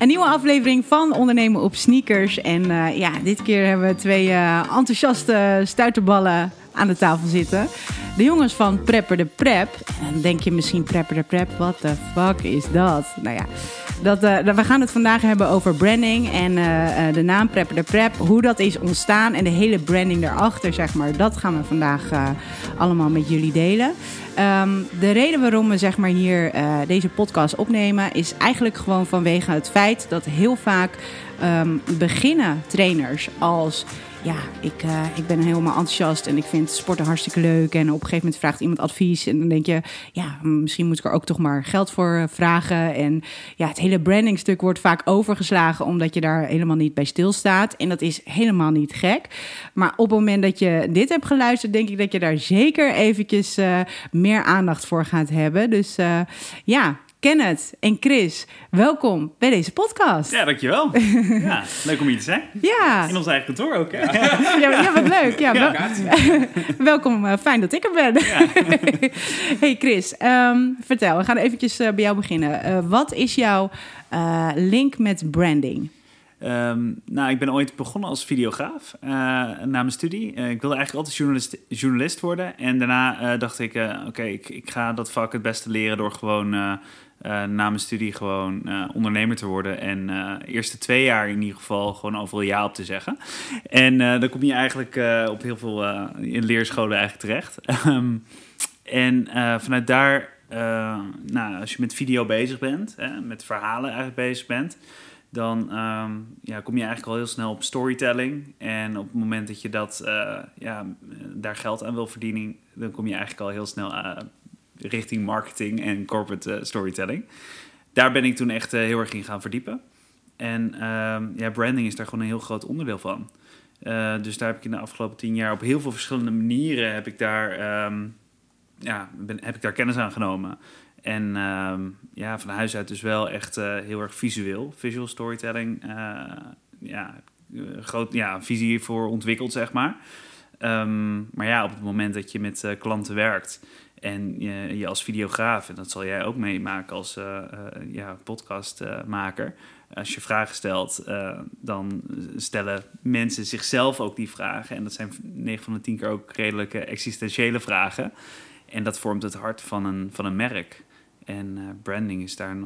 Een nieuwe aflevering van Ondernemen op Sneakers. En uh, ja, dit keer hebben we twee uh, enthousiaste stuiterballen aan de tafel zitten. De jongens van Prepper de Prep. En dan denk je misschien Prepper de Prep, what the fuck is dat? Nou ja, dat, uh, we gaan het vandaag hebben over branding en uh, uh, de naam Prepper de Prep. Hoe dat is ontstaan en de hele branding daarachter, zeg maar. Dat gaan we vandaag allemaal met jullie delen. Um, de reden waarom we zeg maar, hier deze podcast opnemen... is eigenlijk gewoon vanwege het feit dat heel vaak um, beginnen trainers als ja, ik, uh, ik ben helemaal enthousiast en ik vind sporten hartstikke leuk. En op een gegeven moment vraagt iemand advies. En dan denk je, ja, misschien moet ik er ook toch maar geld voor vragen. En ja, het hele brandingstuk wordt vaak overgeslagen omdat je daar helemaal niet bij stilstaat. En dat is helemaal niet gek. Maar op het moment dat je dit hebt geluisterd, denk ik dat je daar zeker eventjes uh, meer aandacht voor gaat hebben. Dus uh, ja, Kenneth en Chris, welkom bij deze podcast. Ja, dankjewel. Ja, leuk om hier te zijn. Ja. In ons eigen kantoor ook, hè? Ja, ja wat leuk. Ja, wel, welkom, uh, fijn dat ik er ben. Hey Chris, um, vertel, we gaan eventjes uh, bij jou beginnen. Uh, wat is jouw link met branding? Um, nou, ik ben ooit begonnen als videograaf uh, na mijn studie. Uh, ik wilde eigenlijk altijd journalist, journalist worden. En daarna uh, dacht ik, oké, okay, ik, ik, ga dat vak het beste leren door gewoon na mijn studie gewoon ondernemer te worden. En eerste twee jaar in ieder geval gewoon overal ja op te zeggen. En dan kom je eigenlijk op heel veel in leerscholen eigenlijk terecht. Um, en vanuit daar, nou, als je met video bezig bent, met verhalen eigenlijk bezig bent dan um, ja, kom je eigenlijk al heel snel op storytelling. En op het moment dat je dat, uh, ja, daar geld aan wil verdienen, dan kom je eigenlijk al heel snel uh, richting marketing en corporate uh, storytelling. Daar ben ik toen echt heel erg in gaan verdiepen. En um, ja, branding is daar gewoon een heel groot onderdeel van. dus daar heb ik in de afgelopen tien jaar op heel veel verschillende manieren heb ik daar, um, ja, ben, heb ik daar kennis aan genomen. En um, ja, van huis uit dus wel echt heel erg visueel. Visual storytelling. Uh, ja, groot, ja, visie voor ontwikkeld, zeg maar. Maar ja, op het moment dat je met klanten werkt en je, je, als videograaf, en dat zal jij ook meemaken als ja, podcastmaker, als je vragen stelt, dan stellen mensen zichzelf ook die vragen. En dat zijn 9 van de 10 keer ook redelijke existentiële vragen. En dat vormt het hart van een, van een merk. En branding is daar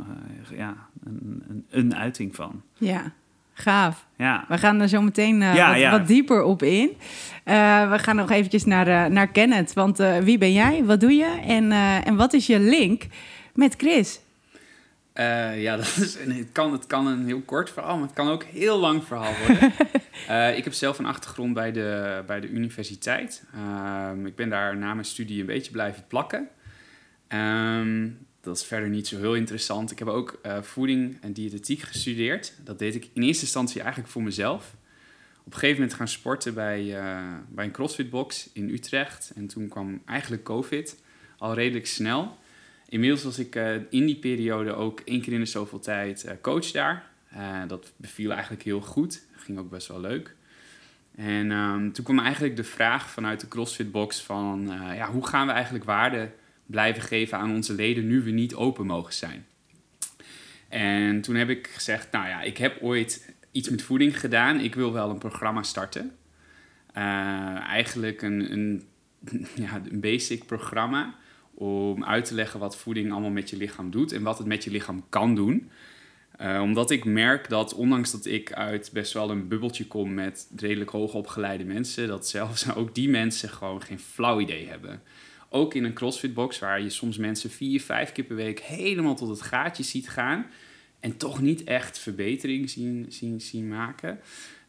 ja, een, een, een, uiting van. Ja, gaaf. Ja. We gaan er zo meteen uh, ja, wat, ja. wat, dieper op in. we gaan nog eventjes naar, naar Kenneth. Want wie ben jij? Wat doe je? En, en wat is je link met Chris? ja, dat is, het, kan, het kan een heel kort verhaal, maar het kan ook heel lang verhaal worden. ik heb zelf een achtergrond bij de, bij de universiteit. Ehm, ik ben daar na mijn studie een beetje blijven plakken. Um, dat is verder niet zo heel interessant. Ik heb ook uh, voeding en diëtetiek gestudeerd. Dat deed ik in eerste instantie eigenlijk voor mezelf. Op een gegeven moment gaan sporten bij, uh, bij een CrossFit-box in Utrecht. En toen kwam eigenlijk COVID al redelijk snel. Inmiddels was ik uh, in die periode ook één keer in de zoveel tijd coach daar. dat beviel eigenlijk heel goed. Ging ook best wel leuk. En um, toen kwam eigenlijk de vraag vanuit de CrossFit-box van... ja, hoe gaan we eigenlijk waarde blijven geven aan onze leden nu we niet open mogen zijn. En toen heb ik gezegd, nou ja, ik heb ooit iets met voeding gedaan. Ik wil wel een programma starten. Uh, eigenlijk een, een, ja, een basic programma om uit te leggen wat voeding allemaal met je lichaam doet en wat het met je lichaam kan doen. Uh, omdat ik merk dat, ondanks dat ik uit best wel een bubbeltje kom met redelijk hoogopgeleide mensen, dat zelfs ook die mensen gewoon geen flauw idee hebben ook in een CrossFit-box, waar je soms mensen vier, vijf keer per week helemaal tot het gaatje ziet gaan. En toch niet echt verbetering zien, zien, zien maken.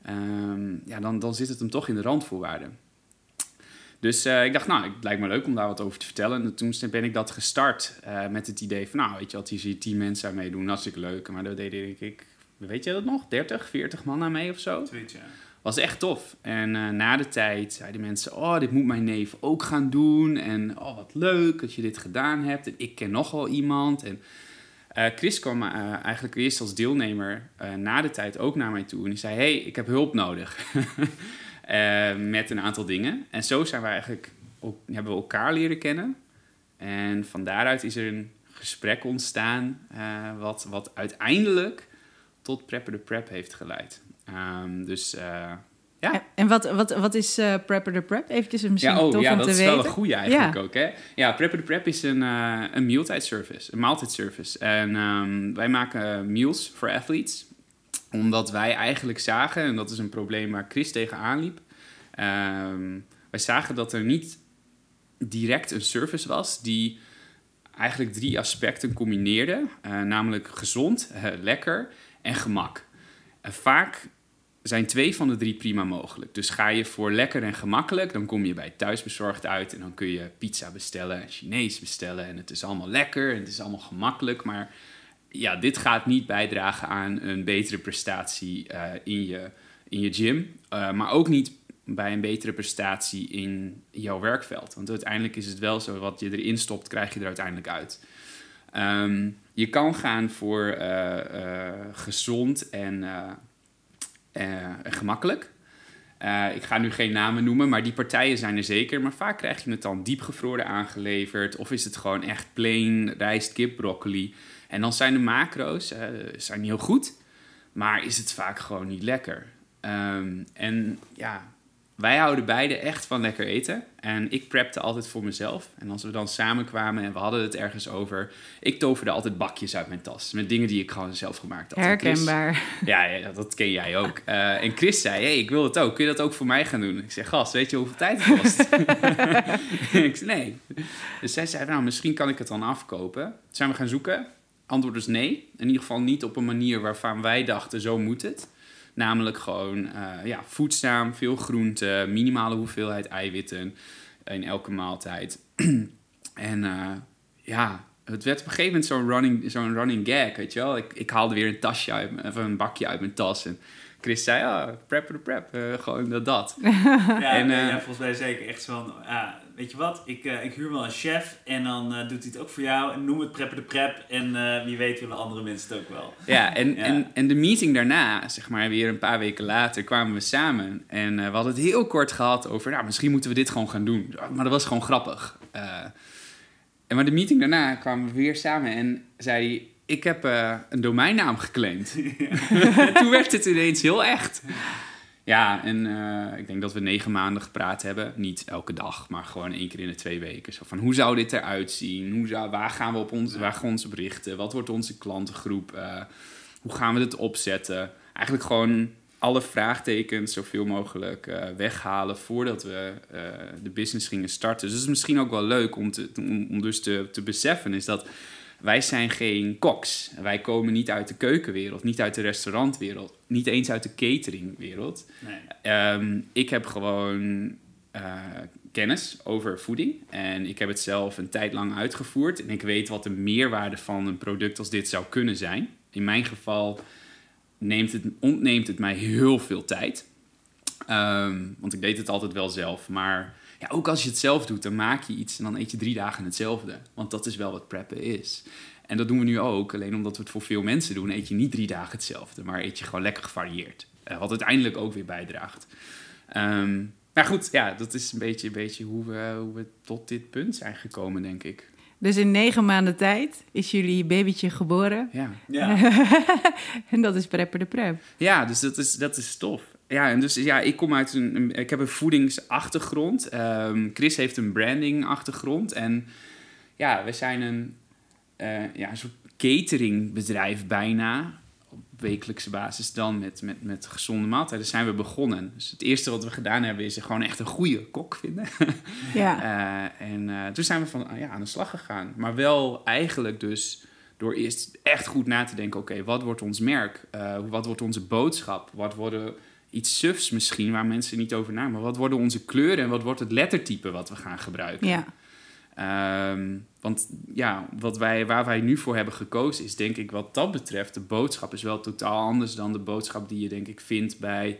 Um, ja, dan, dan zit het hem toch in de randvoorwaarden. Dus uh, ik dacht, nou, het lijkt me leuk om daar wat over te vertellen. En toen ben ik dat gestart uh, met het idee van, nou, weet je wat, hier zie je tien mensen aan meedoen, hartstikke leuk. Maar daar deed ik, weet je dat nog, 30, 40 man aan mee of zo? Tweet, ja was echt tof. En uh, na de tijd zeiden mensen: Oh, dit moet mijn neef ook gaan doen. En oh, wat leuk dat je dit gedaan hebt. En ik ken nogal iemand. En uh, Chris kwam uh, eigenlijk eerst als deelnemer na de tijd ook naar mij toe. En die zei: Hey, ik heb hulp nodig. met een aantal dingen. En zo zijn we eigenlijk, hebben we elkaar leren kennen. En van daaruit is er een gesprek ontstaan. wat, wat uiteindelijk tot Prepper de Prep heeft geleid. Ehm, dus uh, ja. En wat, wat, wat is uh, Prepper de Prep? Eventjes misschien ja, oh, tof ja, om dat te is weten. wel een goede eigenlijk Ja. ook. Hè? Ja, Prepper de Prep is een, uh, een mealtijdservice, een maaltijdservice. En um, wij maken meals voor athletes, omdat wij eigenlijk zagen, en dat is een probleem waar Chris tegenaan liep, um, wij zagen dat er niet direct een service was die eigenlijk drie aspecten combineerde, uh, namelijk gezond, lekker en gemak. En vaak zijn twee van de drie prima mogelijk. Dus ga je voor lekker en gemakkelijk, dan kom je bij thuisbezorgd uit en dan kun je pizza bestellen en Chinees bestellen en het is allemaal lekker en het is allemaal gemakkelijk, maar ja, dit gaat niet bijdragen aan een betere prestatie uh, in, je, in je gym, uh, maar ook niet bij een betere prestatie in jouw werkveld. Want uiteindelijk is het wel zo, wat je erin stopt, krijg je er uiteindelijk uit. Um, je kan gaan voor uh, gezond en gemakkelijk. Uh, ik ga nu geen namen noemen, maar die partijen zijn er zeker. Maar vaak krijg je het dan diepgevroren aangeleverd. Of is het gewoon echt plain rijst, kip, broccoli. En dan zijn de macro's uh, zijn heel goed. Maar is het vaak gewoon niet lekker. Um, en ja, wij houden beide echt van lekker eten. En ik prepte altijd voor mezelf. En als we dan samenkwamen en we hadden het ergens over... Ik toverde altijd bakjes uit mijn tas. Met dingen die ik gewoon zelf gemaakt had. Herkenbaar. Chris, ja, ja, dat ken jij ook. Uh, en Chris zei, hey, ik wil het ook. Kun je dat ook voor mij gaan doen? Ik zeg, gast, weet je hoeveel tijd het kost? ik zei, nee. Dus zij zei, nou, misschien kan ik het dan afkopen. Toen zijn we gaan zoeken. Antwoord is nee. In ieder geval niet op een manier waarvan wij dachten, zo moet het. Namelijk gewoon uh, ja, voedzaam, veel groente, minimale hoeveelheid eiwitten in elke maaltijd. en uh, ja, het werd op een gegeven moment zo'n running, zo'n running gag, weet je wel. Ik, ik haalde weer een tasje uit, of een bakje uit mijn tas en Chris zei, ja, oh, prep de prep, uh, gewoon dat dat. ja, en, ja, volgens mij zeker echt zo van, ja, weet je wat, ik, uh, ik huur wel een chef en dan uh, doet hij het ook voor jou en noem het prepper de prep en uh, wie weet willen andere mensen het ook wel. Ja, en, ja. En, en de meeting daarna, zeg maar weer een paar weken later, kwamen we samen en we hadden het heel kort gehad over, nou, misschien moeten we dit gewoon gaan doen. Maar dat was gewoon grappig. en maar de meeting daarna kwamen we weer samen en zei hij, ik heb een domeinnaam geclaimd. Ja. Toen werd het ineens heel echt. Ja, en uh, ik denk dat we negen maanden gepraat hebben. Niet elke dag, maar gewoon één keer in de twee weken. Zo van, hoe zou dit eruit zien? Hoe zou, waar gaan we op ons, waar gaan we ons op richten? Wat wordt onze klantengroep? Uh, hoe gaan we dit opzetten? Eigenlijk gewoon alle vraagtekens zoveel mogelijk uh, weghalen voordat we de business gingen starten. Dus het is misschien ook wel leuk om, te, om, om dus te, te beseffen, is dat wij zijn geen koks. Wij komen niet uit de keukenwereld, niet uit de restaurantwereld, niet eens uit de cateringwereld. Nee. Um, ik heb gewoon uh, kennis over voeding en ik heb het zelf een tijd lang uitgevoerd en ik weet wat de meerwaarde van een product als dit zou kunnen zijn. In mijn geval neemt het, ontneemt het mij heel veel tijd. Um, want ik deed het altijd wel zelf, maar ja, ook als je het zelf doet, dan maak je iets en dan eet je drie dagen hetzelfde. Want dat is wel wat preppen is. En dat doen we nu ook, alleen omdat we het voor veel mensen doen, eet je niet drie dagen hetzelfde, maar eet je gewoon lekker gevarieerd. Uh, wat uiteindelijk ook weer bijdraagt. Um, maar goed, ja, dat is een beetje, een beetje hoe, we, hoe we tot dit punt zijn gekomen, denk ik. Dus in negen maanden tijd is jullie babytje geboren. Ja. Ja. en dat is Prepper de Prep. Ja, dus dat is, dat is tof. Ja, en dus ja, ik kom uit een, een ik heb een voedingsachtergrond. Um, Chris heeft een brandingachtergrond. En ja, we zijn een, uh, ja, een soort cateringbedrijf bijna. Op wekelijkse basis dan met, met, met gezonde maaltijden zijn we begonnen. Dus het eerste wat we gedaan hebben is gewoon echt een goede kok vinden. Ja. uh, en uh, toen zijn we van, ja, aan de slag gegaan. Maar wel eigenlijk dus door eerst echt goed na te denken... oké, okay, wat wordt ons merk? Wat wordt onze boodschap? Wat worden iets sufs misschien, waar mensen niet over. Maar wat worden onze kleuren en wat wordt het lettertype wat we gaan gebruiken? Ja. Um, want ja, wat wij, waar wij nu voor hebben gekozen is denk ik wat dat betreft... de boodschap is wel totaal anders dan de boodschap die je denk ik vindt bij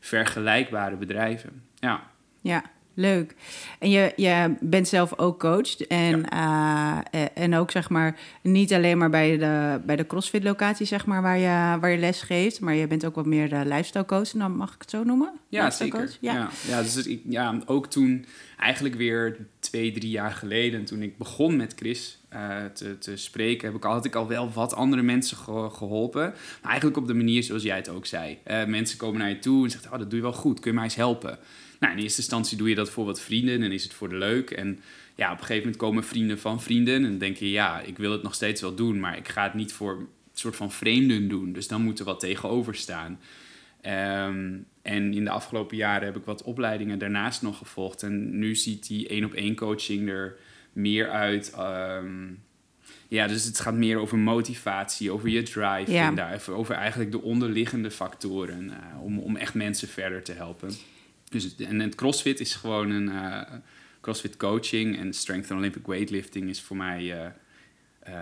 vergelijkbare bedrijven. Ja. Ja, leuk. En je, je bent zelf ook coach. En, ja. uh, en ook zeg maar niet alleen maar bij de, bij de CrossFit locatie, zeg maar, waar je, waar je les geeft. Maar je bent ook wat meer de lifestyle coach, dan mag ik het zo noemen? Ja, lifestyle zeker. coach? Ja. Ja. Ja, dus ik, ja, ook toen, eigenlijk weer twee, drie jaar geleden, toen ik begon met Chris eh, te, te spreken, heb ik, had ik al wel wat andere mensen ge- geholpen. Maar eigenlijk op de manier zoals jij het ook zei. Eh, mensen komen naar je toe en zeggen, oh, dat doe je wel goed, kun je mij eens helpen? Nou, in eerste instantie doe je dat voor wat vrienden en is het voor de leuk. En ja, op een gegeven moment komen vrienden van vrienden en dan denk je, ja, ik wil het nog steeds wel doen, maar ik ga het niet voor een soort van vreemden doen. Dus dan moet er wat tegenover staan. Ehm, en in de afgelopen jaren heb ik wat opleidingen daarnaast nog gevolgd. En nu ziet die één op één coaching er meer uit. ehm, ja, dus het gaat meer over motivatie, over je drive. Ja. En daar, over eigenlijk de onderliggende factoren. eh, om, om echt mensen verder te helpen. Dus en het CrossFit is gewoon een eh, CrossFit coaching. En Strength and Olympic Weightlifting is voor mij eh,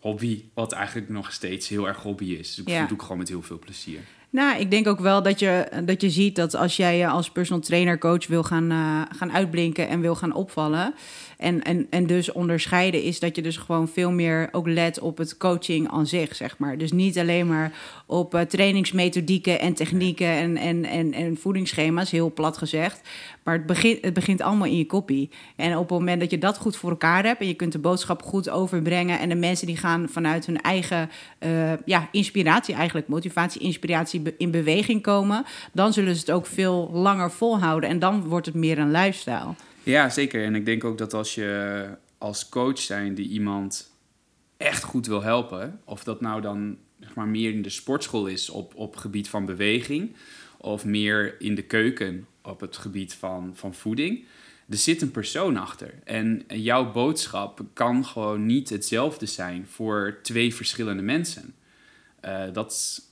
hobby. Wat eigenlijk nog steeds heel erg hobby is. Dus ik Ja. doe ik gewoon met heel veel plezier. Nou, ik denk ook wel dat je, dat je ziet dat als jij je als personal trainer coach wil gaan, eh, gaan uitblinken en wil gaan opvallen. En, en, en dus onderscheiden is dat je dus gewoon veel meer ook let op het coaching aan zich, zeg maar. Dus niet alleen maar op eh, trainingsmethodieken en technieken en, en, en, en voedingsschema's, heel plat gezegd. Maar het begint, het begint allemaal in je kopie. En op het moment dat je dat goed voor elkaar hebt en je kunt de boodschap goed overbrengen en de mensen die gaan vanuit hun eigen eh, ja, inspiratie eigenlijk, motivatie, inspiratie in beweging komen, dan zullen ze het ook veel langer volhouden en dan wordt het meer een lifestyle. Ja, zeker. En ik denk ook dat als je als coach zijn die iemand echt goed wil helpen, of dat nou dan zeg maar, meer in de sportschool is op, op gebied van beweging, of meer in de keuken op het gebied van, van voeding, er zit een persoon achter. En jouw boodschap kan gewoon niet hetzelfde zijn voor twee verschillende mensen. Eh, dat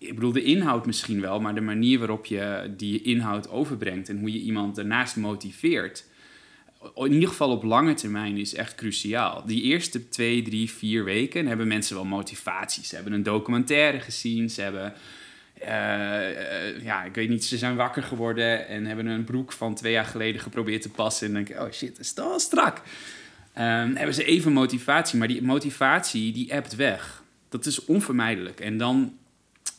ik bedoel, de inhoud misschien wel, maar de manier waarop je die inhoud overbrengt en hoe je iemand daarnaast motiveert, in ieder geval op lange termijn, is echt cruciaal. Die eerste twee, drie, vier weken hebben mensen wel motivaties. Ze hebben een documentaire gezien, ze hebben. eh, eh, ja, ik weet niet, ze zijn wakker geworden en hebben een broek van twee jaar geleden geprobeerd te passen. En denken: oh shit, dat is toch strak. Ehm, hebben ze even motivatie, maar die motivatie die ebt weg. Dat is onvermijdelijk. En dan,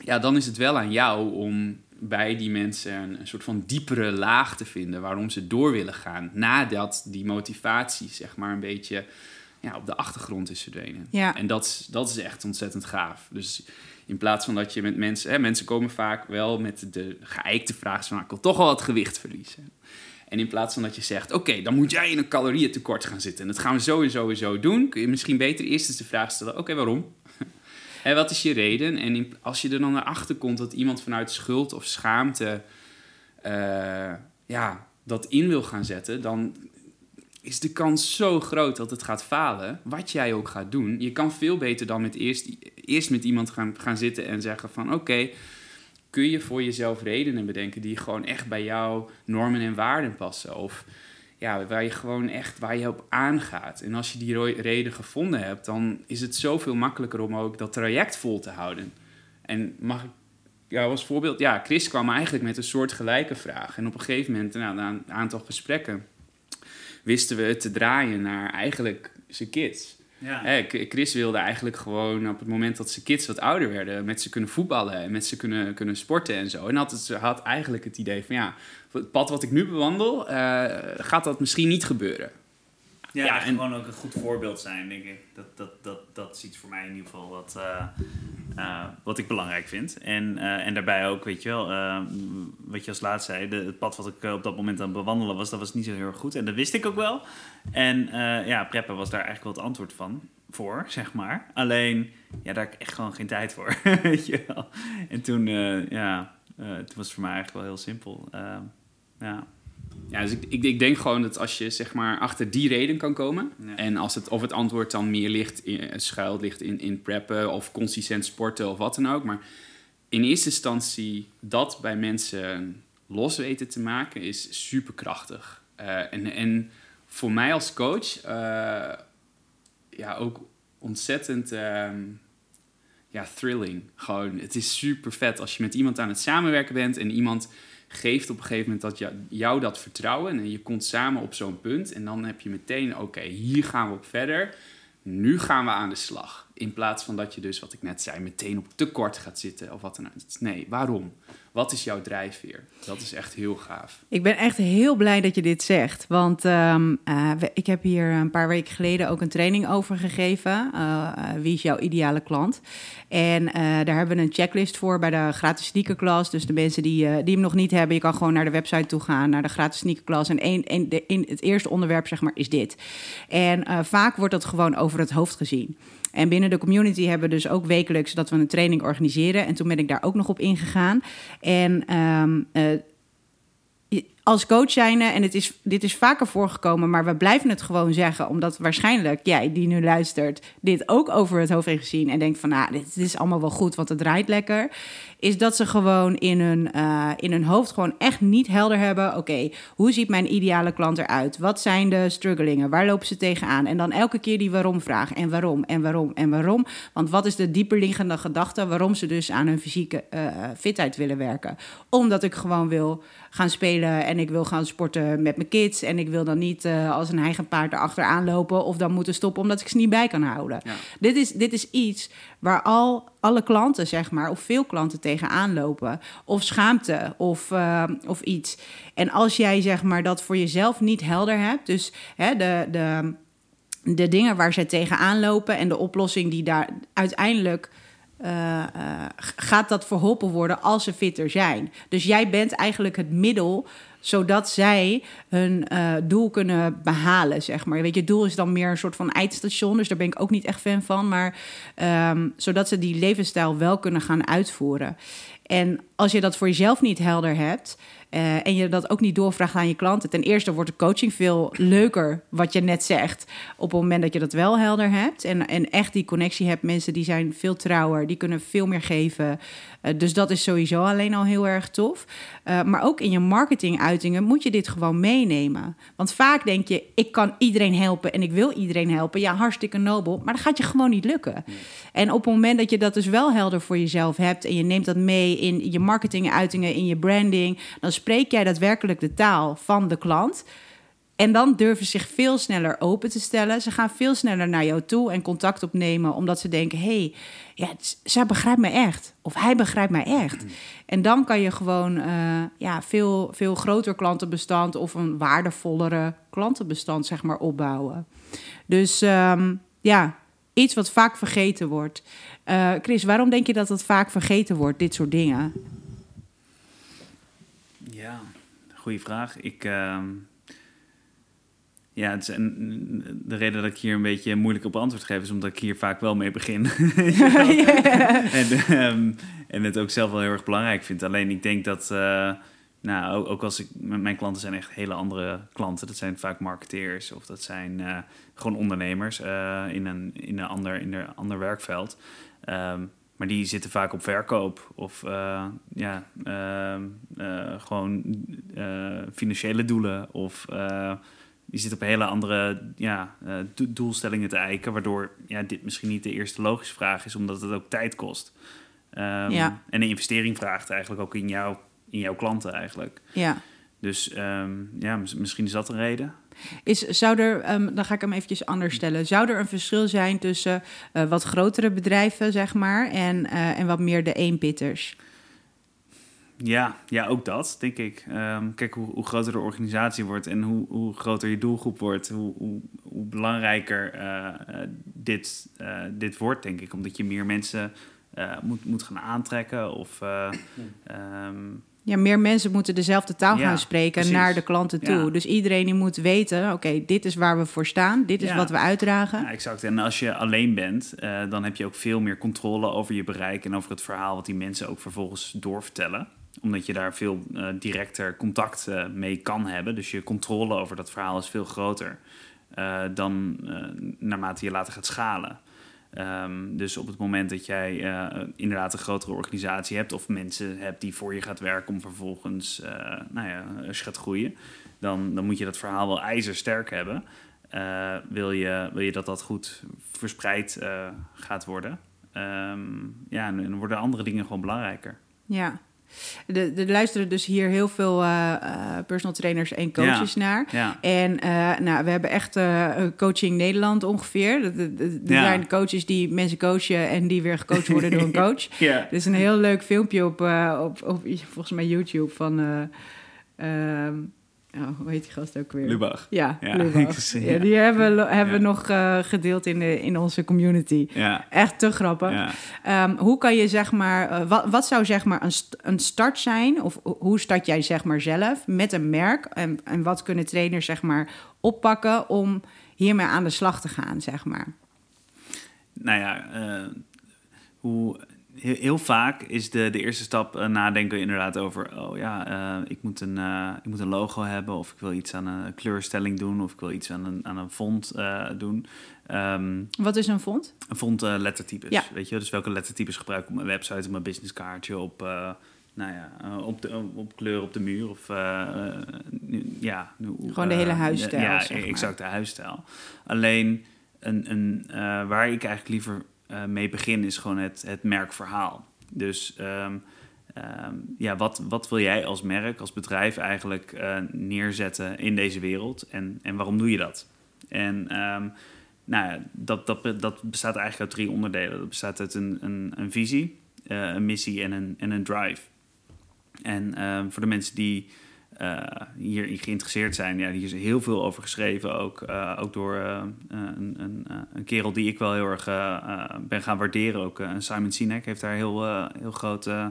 ja, dan is het wel aan jou om bij die mensen een, een soort van diepere laag te vinden waarom ze door willen gaan. Nadat die motivatie, zeg maar, een beetje ja, op de achtergrond is verdwenen. Ja. En dat, is- dat is echt ontzettend gaaf. Dus in plaats van dat je met mensen... Hè, mensen komen vaak wel met de geëikte vraag van... "Nou, ik wil toch wel wat gewicht verliezen. En in plaats van dat je zegt... oké, dan moet jij in een calorieëntekort gaan zitten... en dat gaan we en en zo doen... kun je misschien beter eerst eens de vraag stellen... oké, waarom? En wat is je reden? En als je er dan naar achter komt dat iemand vanuit schuld of schaamte eh, ja, dat in wil gaan zetten, dan is de kans zo groot dat het gaat falen. Wat jij ook gaat doen. Je kan veel beter dan met eerst, eerst met iemand gaan, gaan zitten en zeggen van oké, kun je voor jezelf redenen bedenken die gewoon echt bij jouw normen en waarden passen. Of ja, waar je gewoon echt waar je op aangaat. En als je die reden gevonden hebt, dan is het zoveel makkelijker om ook dat traject vol te houden. En mag ik ja, als voorbeeld, ja, Chris kwam eigenlijk met een soort gelijke vraag. En op een gegeven moment, nou, na een aantal gesprekken, wisten we het te draaien naar eigenlijk zijn kids. Ja. Chris wilde eigenlijk gewoon op het moment dat zijn kids wat ouder werden, met ze kunnen voetballen en met ze kunnen, kunnen sporten en zo. En had, het, had eigenlijk het idee van ja, het pad wat ik nu bewandel, eh, gaat dat misschien niet gebeuren. Ja, Ja, en gewoon ook een goed voorbeeld zijn, denk ik. Dat, dat, dat, dat is iets voor mij in ieder geval wat, eh, eh, wat ik belangrijk vind. En, eh, en daarbij ook, weet je wel, wat je als laatst zei, de, het pad wat ik op dat moment aan het bewandelen was, dat was niet zo heel erg goed. En dat wist ik ook wel. En ja, preppen was daar eigenlijk wel het antwoord van, voor, zeg maar. Alleen, ja, daar heb ik echt gewoon geen tijd voor, weet je wel. En toen, ja, toen was het voor mij eigenlijk wel heel simpel. Ja. Ja, dus ik, ik, ik denk gewoon dat als je zeg maar achter die reden kan komen. Ja. En als het, of het antwoord dan meer ligt in, schuilt ligt in, in preppen of consistent sporten of wat dan ook. Maar in eerste instantie dat bij mensen los weten te maken is superkrachtig. Eh en, en voor mij als coach eh, ja, ook ontzettend ehm, ja, thrilling. Gewoon, het is super vet als je met iemand aan het samenwerken bent en iemand geeft op een gegeven moment dat jou, dat vertrouwen en je komt samen op zo'n punt en dan heb je meteen, oké, hier gaan we op verder. Nu gaan we aan de slag. In plaats van dat je dus, wat ik net zei, meteen op tekort gaat zitten of wat dan ook. Nee, waarom? Wat is jouw drijfveer? Dat is echt heel gaaf. Ik ben echt heel blij dat je dit zegt. Want um, uh, ik heb hier een paar weken geleden ook een training over gegeven. Uh, wie is jouw ideale klant? En daar hebben we een checklist voor bij de gratis sneakerklas. Dus de mensen die, die hem nog niet hebben, je kan gewoon naar de website toe gaan, naar de gratis sneakerklas. En één, de, in het eerste onderwerp, zeg maar, is dit. En vaak wordt dat gewoon over het hoofd gezien. En binnen de community hebben dus ook wekelijks dat we een training organiseren. En toen ben ik daar ook nog op ingegaan. En um, uh, als coach zijnde, en het is, dit is vaker voorgekomen, maar we blijven het gewoon zeggen, omdat waarschijnlijk jij die nu luistert, dit ook over het hoofd heeft gezien en denkt van, nou, dit, is allemaal wel goed, want het draait lekker, is dat ze gewoon in hun, uh, in hun hoofd gewoon echt niet helder hebben, oké, hoe ziet mijn ideale klant eruit? Wat zijn de struggelingen? Waar lopen ze tegenaan? En dan elke keer die waarom vraag en waarom en waarom en waarom, want wat is de dieperliggende gedachte waarom ze dus aan hun fysieke uh, fitheid willen werken? Omdat ik gewoon wil gaan spelen en ik wil gaan sporten met mijn kids. En ik wil dan niet uh, als een eigen paard erachteraan lopen of dan moeten stoppen omdat ik ze niet bij kan houden. Ja. Dit, is, dit is iets waar al alle klanten, zeg maar, of veel klanten tegenaan lopen. Of schaamte of, uh, of iets. En als jij zeg maar dat voor jezelf niet helder hebt, dus hè, de. de de dingen waar zij tegenaan lopen en de oplossing die daar uiteindelijk uh, uh, gaat dat verholpen worden als ze fitter zijn. Dus jij bent eigenlijk het middel zodat zij hun uh, doel kunnen behalen, zeg maar. Weet je, doel is dan meer een soort van eindstation, dus daar ben ik ook niet echt fan van, maar um, zodat ze die levensstijl wel kunnen gaan uitvoeren. En als je dat voor jezelf niet helder hebt, uh, en je dat ook niet doorvraagt aan je klanten. Ten eerste wordt de coaching veel leuker, wat je net zegt, op het moment dat je dat wel helder hebt. En, en echt die connectie hebt. Mensen die zijn veel trouwer, die kunnen veel meer geven. Uh, dus dat is sowieso alleen al heel erg tof. Uh, maar ook in je marketinguitingen moet je dit gewoon meenemen. Want vaak denk je, ik kan iedereen helpen en ik wil iedereen helpen. Ja, hartstikke nobel, maar dat gaat je gewoon niet lukken. En op het moment dat je dat dus wel helder voor jezelf hebt en je neemt dat mee in je marketinguitingen, in je branding, dan spreek jij daadwerkelijk de taal van de klant. En dan durven ze zich veel sneller open te stellen. Ze gaan veel sneller naar jou toe en contact opnemen, omdat ze denken: hé, hey, ja, zij begrijpt mij echt. Of hij begrijpt mij echt. En dan kan je gewoon uh, ja, veel, veel groter klantenbestand of een waardevollere klantenbestand zeg maar, opbouwen. Dus um, ja, iets wat vaak vergeten wordt. Uh, Chris, waarom denk je dat dat vaak vergeten wordt, dit soort dingen? Ja, goede vraag. Ik. Uh, ja, het is een, de reden dat ik hier een beetje moeilijk op antwoord geef, is omdat ik hier vaak wel mee begin. en, um, en het ook zelf wel heel erg belangrijk vind. Alleen ik denk dat. Uh, nou, ook, ook, als ik. Mijn klanten zijn echt hele andere klanten. Dat zijn vaak marketeers of dat zijn uh, gewoon ondernemers uh, in, een, in, een ander, in een ander werkveld. Um, maar die zitten vaak op verkoop of uh, ja, gewoon financiële doelen of die zit op hele andere ja, doelstellingen te eiken, waardoor ja, dit misschien niet de eerste logische vraag is, omdat het ook tijd kost. Um, ja. En een investering vraagt eigenlijk ook in, jou, in jouw klanten eigenlijk. Ja. Dus um, ja, misschien is dat een reden. Is, zou er, um, dan ga ik hem eventjes anders stellen. Zou er een verschil zijn tussen uh, wat grotere bedrijven, zeg maar, en, uh, en wat meer de eenpitters? Ja, ja, ook dat, denk ik. Um, kijk, hoe, hoe, groter de organisatie wordt en hoe, hoe groter je doelgroep wordt, hoe, hoe, hoe belangrijker uh, dit, uh, dit wordt, denk ik. Omdat je meer mensen moet, moet gaan aantrekken of... Um, ja, meer mensen moeten dezelfde taal ja, gaan spreken precies. naar de klanten toe. Ja. Dus iedereen die moet weten, oké, okay, dit is waar we voor staan. Dit is ja. wat we uitdragen. Ja, exact. En als je alleen bent, uh, dan heb je ook veel meer controle over je bereik... en over het verhaal wat die mensen ook vervolgens doorvertellen omdat je daar veel uh, directer contact uh, mee kan hebben. Dus je controle over dat verhaal is veel groter dan naarmate je later gaat schalen. Um, dus op het moment dat jij inderdaad een grotere organisatie hebt of mensen hebt die voor je gaat werken om vervolgens, nou ja, als je gaat groeien, dan, dan moet je dat verhaal wel ijzersterk hebben. wil, je, wil je dat dat goed verspreid gaat worden? Um, ja, en dan worden andere dingen gewoon belangrijker. Ja, Er, er luisteren dus hier heel veel eh, eh, personal trainers en coaches naar. Ja. En eh, nou, we hebben echt Coaching Nederland ongeveer. Er Ja. zijn coaches die mensen coachen en die weer gecoacht worden door een coach. Er is een heel leuk filmpje op, op, op volgens mij YouTube van... eh, ehm, oh, hoe heet die gast ook weer? Lubach. Ja, Ja, Lubach. ja, die hebben, we- hebben we nog eh, gedeeld in, de, in onze community. Ja. Echt te grappig. Ehm, hoe kan je zeg maar, eh, wat, wat zou zeg maar een, st- een start zijn? Of ho- hoe start jij zeg maar zelf met een merk? En, en wat kunnen trainers zeg maar oppakken om hiermee aan de slag te gaan, zeg maar? Nou ja, eh, hoe, heel, heel vaak is de, de eerste stap eh, nadenken inderdaad over... oh ja, eh, ik, moet een, eh, ik moet een logo hebben... of ik wil iets aan een kleurstelling doen... of ik wil iets aan een, aan een font doen. Ehm, Wat is een font? een font lettertypes, Ja. weet je? Dus welke lettertypes gebruik ik op mijn website... op mijn businesskaartje, op... nou ja, op, de, op kleur op de muur of nu- ja. nu- Gewoon de hele huisstijl, Ja, zeg maar. exact de huisstijl. Alleen een, een, waar ik eigenlijk liever eh, mee begin is gewoon het, het merkverhaal. Dus ehm, ehm, ja, wat, wat wil jij als merk, als bedrijf eigenlijk eh, neerzetten in deze wereld en, en waarom doe je dat? En ehm, nou ja, dat, dat, dat bestaat eigenlijk uit drie onderdelen. Dat bestaat uit een, een, een visie, eh, een missie en een, en een drive. En voor de mensen die hierin geïnteresseerd zijn, ja, hier is heel veel over geschreven. Ook, eh, ook door eh, een, een, eh, een kerel die ik wel heel erg eh, eh, ben gaan waarderen. Ook eh, Simon Sinek heeft daar heel, eh, heel groot. eh,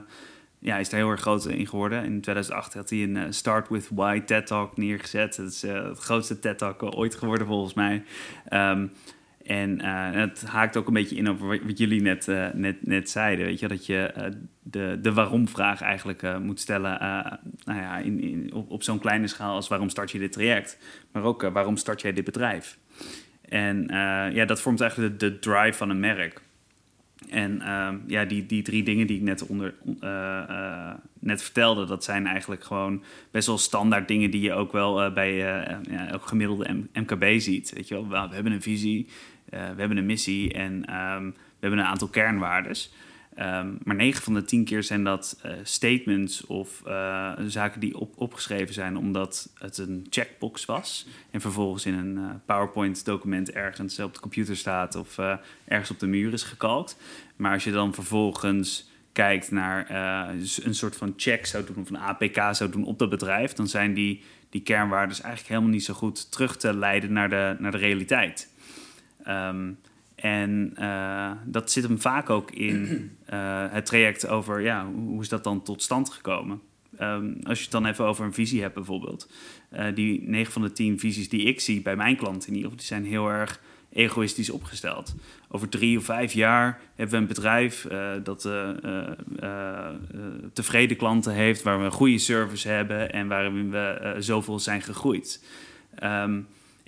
ja, is daar heel erg groot in geworden. In 2008 had hij een eh, Start with Why TED Talk neergezet. Dat is eh, het grootste TED Talk ooit geworden volgens mij. Ehm, en eh, het haakt ook een beetje in over wat jullie net, eh, net, net zeiden. Weet je, dat je eh, de, de waarom-vraag eigenlijk moet stellen nou ja, in, in, op, op zo'n kleine schaal als waarom start je dit traject. Maar ook waarom start jij dit bedrijf. En ja, dat vormt eigenlijk de, de drive van een merk. En ehm, ja, die, die drie dingen die ik net, onder, net vertelde, dat zijn eigenlijk gewoon best wel standaard dingen die je ook wel bij ja, elk gemiddelde MKB ziet. Weet je wel, we, hebben een visie, we hebben een missie en ehm, we hebben een aantal kernwaardes. Ehm, maar 9 van de 10 keer zijn dat eh, statements of eh, zaken die op, opgeschreven zijn omdat het een checkbox was. En vervolgens in een eh, PowerPoint-document ergens op de computer staat of eh, ergens op de muur is gekalkt. Maar als je dan vervolgens kijkt naar eh, een soort van check zou doen of een APK zou doen op dat bedrijf, dan zijn die, die kernwaarden eigenlijk helemaal niet zo goed terug te leiden naar de, naar de realiteit. Ehm, en eh, dat zit hem vaak ook in eh, het traject over, ja, hoe is dat dan tot stand gekomen? Ehm, als je het dan even over een visie hebt bijvoorbeeld. eh, die 9 van de 10 visies die ik zie bij mijn klanten in ieder geval, die zijn heel erg egoïstisch opgesteld. Over drie of vijf jaar hebben we een bedrijf dat tevreden klanten heeft, waar we een goede service hebben en waarin we zoveel zijn gegroeid. Ehm,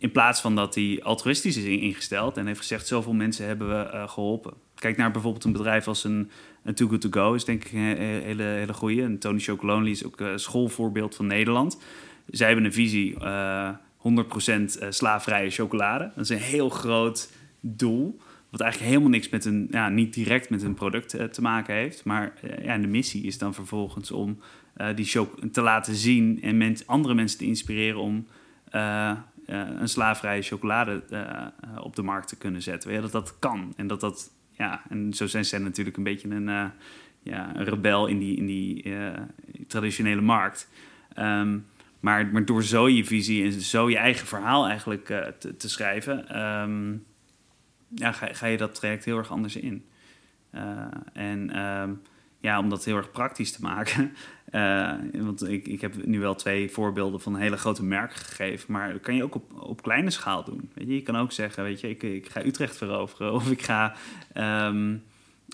in plaats van dat hij altruïstisch is in- ingesteld en heeft gezegd: zoveel mensen hebben we eh, geholpen. Kijk naar bijvoorbeeld een bedrijf als een, een Too Good To Go, is denk ik een he- hele, hele goede. En Tony Chocolonely is ook een schoolvoorbeeld van Nederland. Zij hebben een visie: eh 100% eh, slaafvrije chocolade. Dat is een heel groot doel. Wat eigenlijk helemaal niks met een, ja, niet direct met een product eh, te maken heeft. Maar eh, ja, de missie is dan vervolgens om eh, die te laten zien en andere mensen te inspireren om eh, eh, een slaafvrije chocolade eh, eh, op de markt te kunnen zetten. Je, dat dat kan. En dat dat, ja, en zo zijn zij natuurlijk een beetje een, eh, ja, een rebel in die, in die eh, traditionele markt. Ehm, maar, maar door zo je visie en zo je eigen verhaal eigenlijk eh, te, schrijven, ehm, ja, ga, ga je dat traject heel erg anders in. Eh, en ehm, ja, om dat heel erg praktisch te maken. eh, want ik, ik heb nu wel twee voorbeelden van hele grote merken gegeven. Maar dat kan je ook op, op kleine schaal doen. Weet je, je kan ook zeggen, weet je, ik, ik ga Utrecht veroveren. Of ik ga ehm,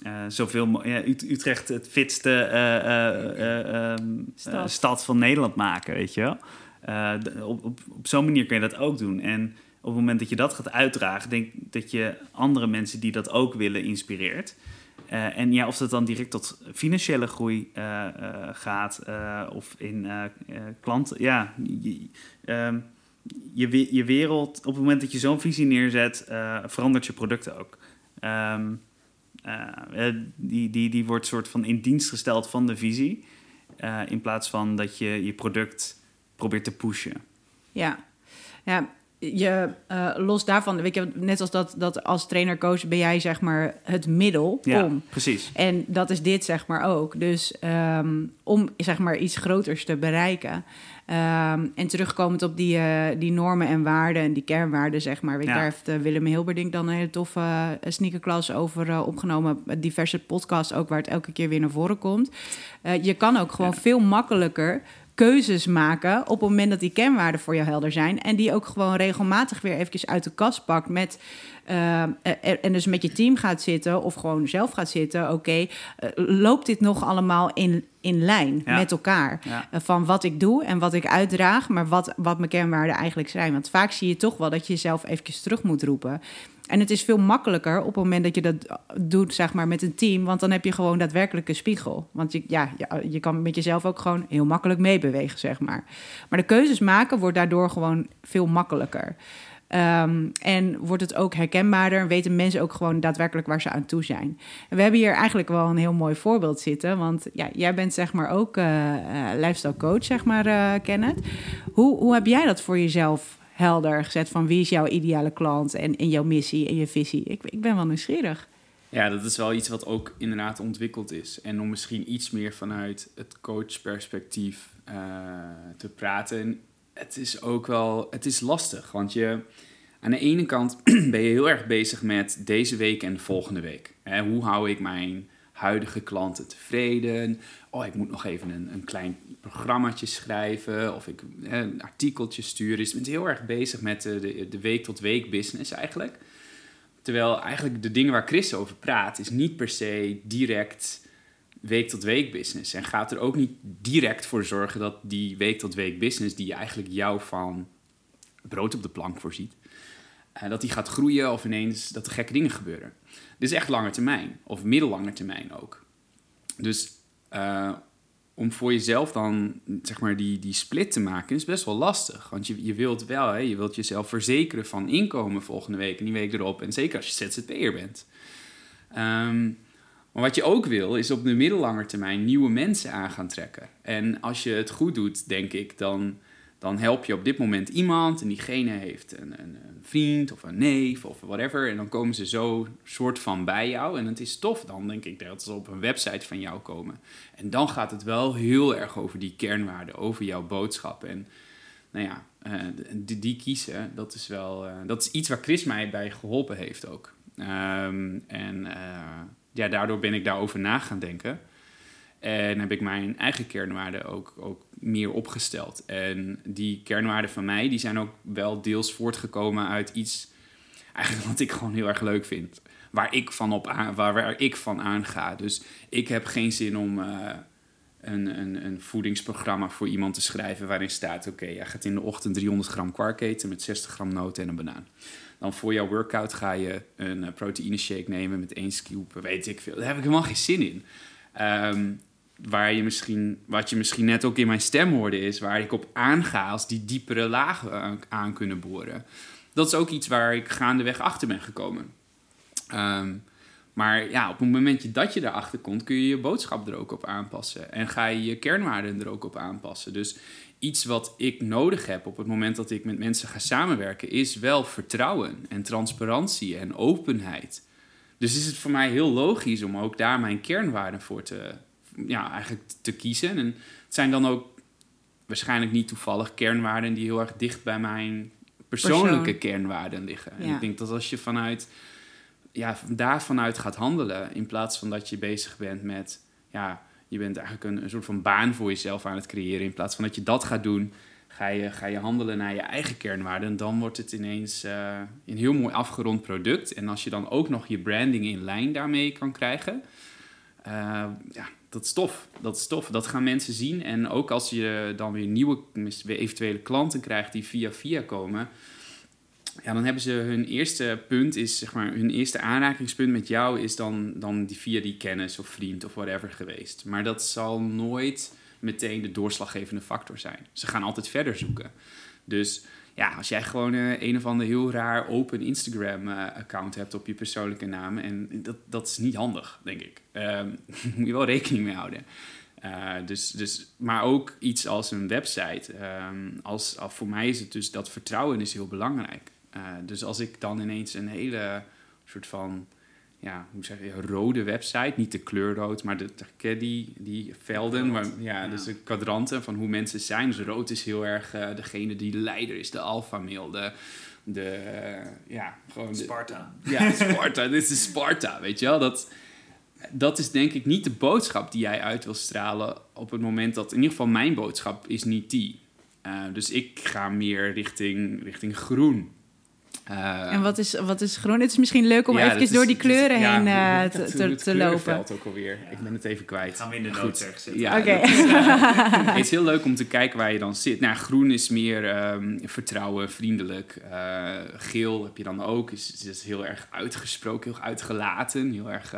eh, zoveel... Ja, Ut- Utrecht het fitste eh, eh, eh, ehm, Stad. stad van Nederland maken, weet je op op, op zo'n manier kun je dat ook doen. En op het moment dat je dat gaat uitdragen, denk dat je andere mensen die dat ook willen inspireert. Eh, en ja, of dat dan direct tot financiële groei eh, eh, gaat of in klanten. Ja, je, ehm, je, we- je wereld, op het moment dat je zo'n visie neerzet, verandert je product ook. Ehm, eh, eh, die, die, die wordt soort van in dienst gesteld van de visie. in plaats van dat je je product probeert te pushen. Ja, ja je, uh, los daarvan, weet je, net als dat, dat als trainer-coach ben jij zeg maar het middel Ja, om. precies. En dat is dit zeg maar ook. Dus ehm, om zeg maar iets groters te bereiken. Ehm, en terugkomend op die, eh, die normen en waarden en die kernwaarden, zeg maar. Weet Ja. Daar heeft eh, Willem Hilberdink dan een hele toffe uh, sneakerklas over eh, opgenomen. Diverse podcasts ook, waar het elke keer weer naar voren komt. Eh, je kan ook gewoon Ja. veel makkelijker keuzes maken op het moment dat die kernwaarden voor jou helder zijn. En die ook gewoon regelmatig weer eventjes uit de kast pakt met... eh, en dus met je team gaat zitten of gewoon zelf gaat zitten. Oké, eh, loopt dit nog allemaal in, in lijn Ja. met elkaar? Ja. Eh, van wat ik doe en wat ik uitdraag, maar wat, wat mijn kernwaarden eigenlijk zijn. Want vaak zie je toch wel dat je jezelf eventjes terug moet roepen. En het is veel makkelijker op het moment dat je dat doet, zeg maar, met een team. Want dan heb je gewoon daadwerkelijk een spiegel. Want je, ja, je, kan met jezelf ook gewoon heel makkelijk meebewegen, zeg maar. Maar de keuzes maken wordt daardoor gewoon veel makkelijker. Ehm, en wordt het ook herkenbaarder en weten mensen ook gewoon daadwerkelijk waar ze aan toe zijn. We hebben hier eigenlijk wel een heel mooi voorbeeld zitten. Want ja, jij bent zeg maar ook eh eh, lifestyle coach, zeg maar, eh Kenneth. Hoe, hoe heb jij dat voor jezelf helder gezet van wie is jouw ideale klant en, en jouw missie en je visie? Ik, ik ben wel nieuwsgierig. Ja, dat is wel iets wat ook inderdaad ontwikkeld is. En om misschien iets meer vanuit het coachperspectief eh te praten. Het is ook wel, het is lastig. Want je, aan de ene kant ben je heel erg bezig met deze week en de volgende week. Hè, hoe hou ik mijn huidige klanten tevreden? Oh, ik moet nog even een, een klein programmaatje schrijven. Of ik een artikeltje sturen. Dus bent heel erg bezig met de, de, de week-tot-week business eigenlijk. Terwijl eigenlijk de dingen waar Chris over praat, is niet per se direct week tot week business. En gaat er ook niet direct voor zorgen dat die week tot week business, die eigenlijk jou van brood op de plank voorziet, eh, dat die gaat groeien of ineens dat er gekke dingen gebeuren. Dit is echt lange termijn, of middellange termijn ook. Dus eh, om voor jezelf dan zeg maar die, die split te maken is best wel lastig. Want je, je wilt wel, hè, je wilt jezelf verzekeren van inkomen volgende week en die week erop. En zeker als je ZZP'er bent. Ehm, maar wat je ook wil, is op de middellange termijn nieuwe mensen aan gaan trekken. En als je het goed doet, denk ik, dan, dan help je op dit moment iemand. En diegene heeft een, een, een vriend of een neef of whatever. En dan komen ze zo soort van bij jou. En het is tof dan, denk ik, dat ze op een website van jou komen. En dan gaat het wel heel erg over die kernwaarden, over jouw boodschap. En nou ja, eh, die, die kiezen, dat is wel eh, dat is iets waar Chris mij bij geholpen heeft ook. Ehm, en eh, ja, daardoor ben ik daarover na gaan denken. En heb ik mijn eigen kernwaarden ook, ook meer opgesteld. En die kernwaarden van mij, die zijn ook wel deels voortgekomen uit iets... Eigenlijk wat ik gewoon heel erg leuk vind. Waar ik van, op aan, waar, waar ik van aanga. Dus ik heb geen zin om eh, een, een, een voedingsprogramma voor iemand te schrijven... waarin staat, oké, jij gaat in de ochtend 300 gram kwark eten... met 60 gram noten en een banaan. Dan voor jouw workout ga je een uh, proteïne shake nemen met één scoop, weet ik veel. Daar heb ik helemaal geen zin in. Ehm, waar je misschien, wat je misschien net ook in mijn stem hoorde, is waar ik op aanga als die diepere lagen aan, aan kunnen boren. Dat is ook iets waar ik gaandeweg achter ben gekomen. Um, maar ja, op het moment dat je daarachter komt, kun je je boodschap er ook op aanpassen. En ga je je kernwaarden er ook op aanpassen. Dus iets wat ik nodig heb op het moment dat ik met mensen ga samenwerken, is wel vertrouwen en transparantie en openheid. Dus is het voor mij heel logisch om ook daar mijn kernwaarden voor te, ja, eigenlijk te kiezen. En het zijn dan ook waarschijnlijk niet toevallig kernwaarden die heel erg dicht bij mijn persoonlijke Persoon. kernwaarden liggen. Ja. En ik denk dat als je vanuit, ja, daar vanuit gaat handelen, in plaats van dat je bezig bent met, ja, je bent eigenlijk een, een soort van baan voor jezelf aan het creëren. In plaats van dat je dat gaat doen, ga je, ga je handelen naar je eigen kernwaarden. En dan wordt het ineens uh, een heel mooi afgerond product. En als je dan ook nog je branding in lijn daarmee kan krijgen, uh, ja, dat is tof. Dat is tof. Dat gaan mensen zien. En ook als je dan weer nieuwe, weer eventuele klanten krijgt die via via komen. Ja, dan hebben ze hun eerste punt is, zeg maar, hun eerste aanrakingspunt met jou is dan, dan die via die kennis of vriend of whatever geweest. Maar dat zal nooit meteen de doorslaggevende factor zijn. Ze gaan altijd verder zoeken. Dus ja, als jij gewoon uh, een of ander heel raar open Instagram-account uh, hebt op je persoonlijke naam, en dat, dat is niet handig, denk ik. Daar moet je wel rekening mee houden. Uh, dus, dus, maar ook iets als een website. Um, als, voor mij is het dus dat vertrouwen is heel belangrijk. Dus als ik dan ineens een hele soort van ja, hoe zeg je, rode website. Niet de kleurrood, maar de, die, die velden. Waar, ja, dus de kwadranten van hoe mensen zijn. Dus rood is heel erg uh, degene die de leider is, de alfameel. De, de, uh, ja, gewoon... De, Sparta. Ja, Sparta. dit is Sparta, weet je wel. Dat, dat is denk ik niet de boodschap die jij uit wil stralen op het moment dat... In ieder geval mijn boodschap is niet die. Uh, dus ik ga meer richting, richting groen. Uh, en wat is, wat is groen? Het is misschien leuk om ja, even door die kleuren heen uh, te, te, te lopen. ook alweer. Ik ben het even kwijt. Gaan we in de notes zetten. Ja, Oké. het is heel leuk om te kijken waar je dan zit. Nou, groen is meer um, vertrouwen, vriendelijk. Uh, geel heb je dan ook. Is, is heel erg uitgesproken, heel uitgelaten. Heel erg...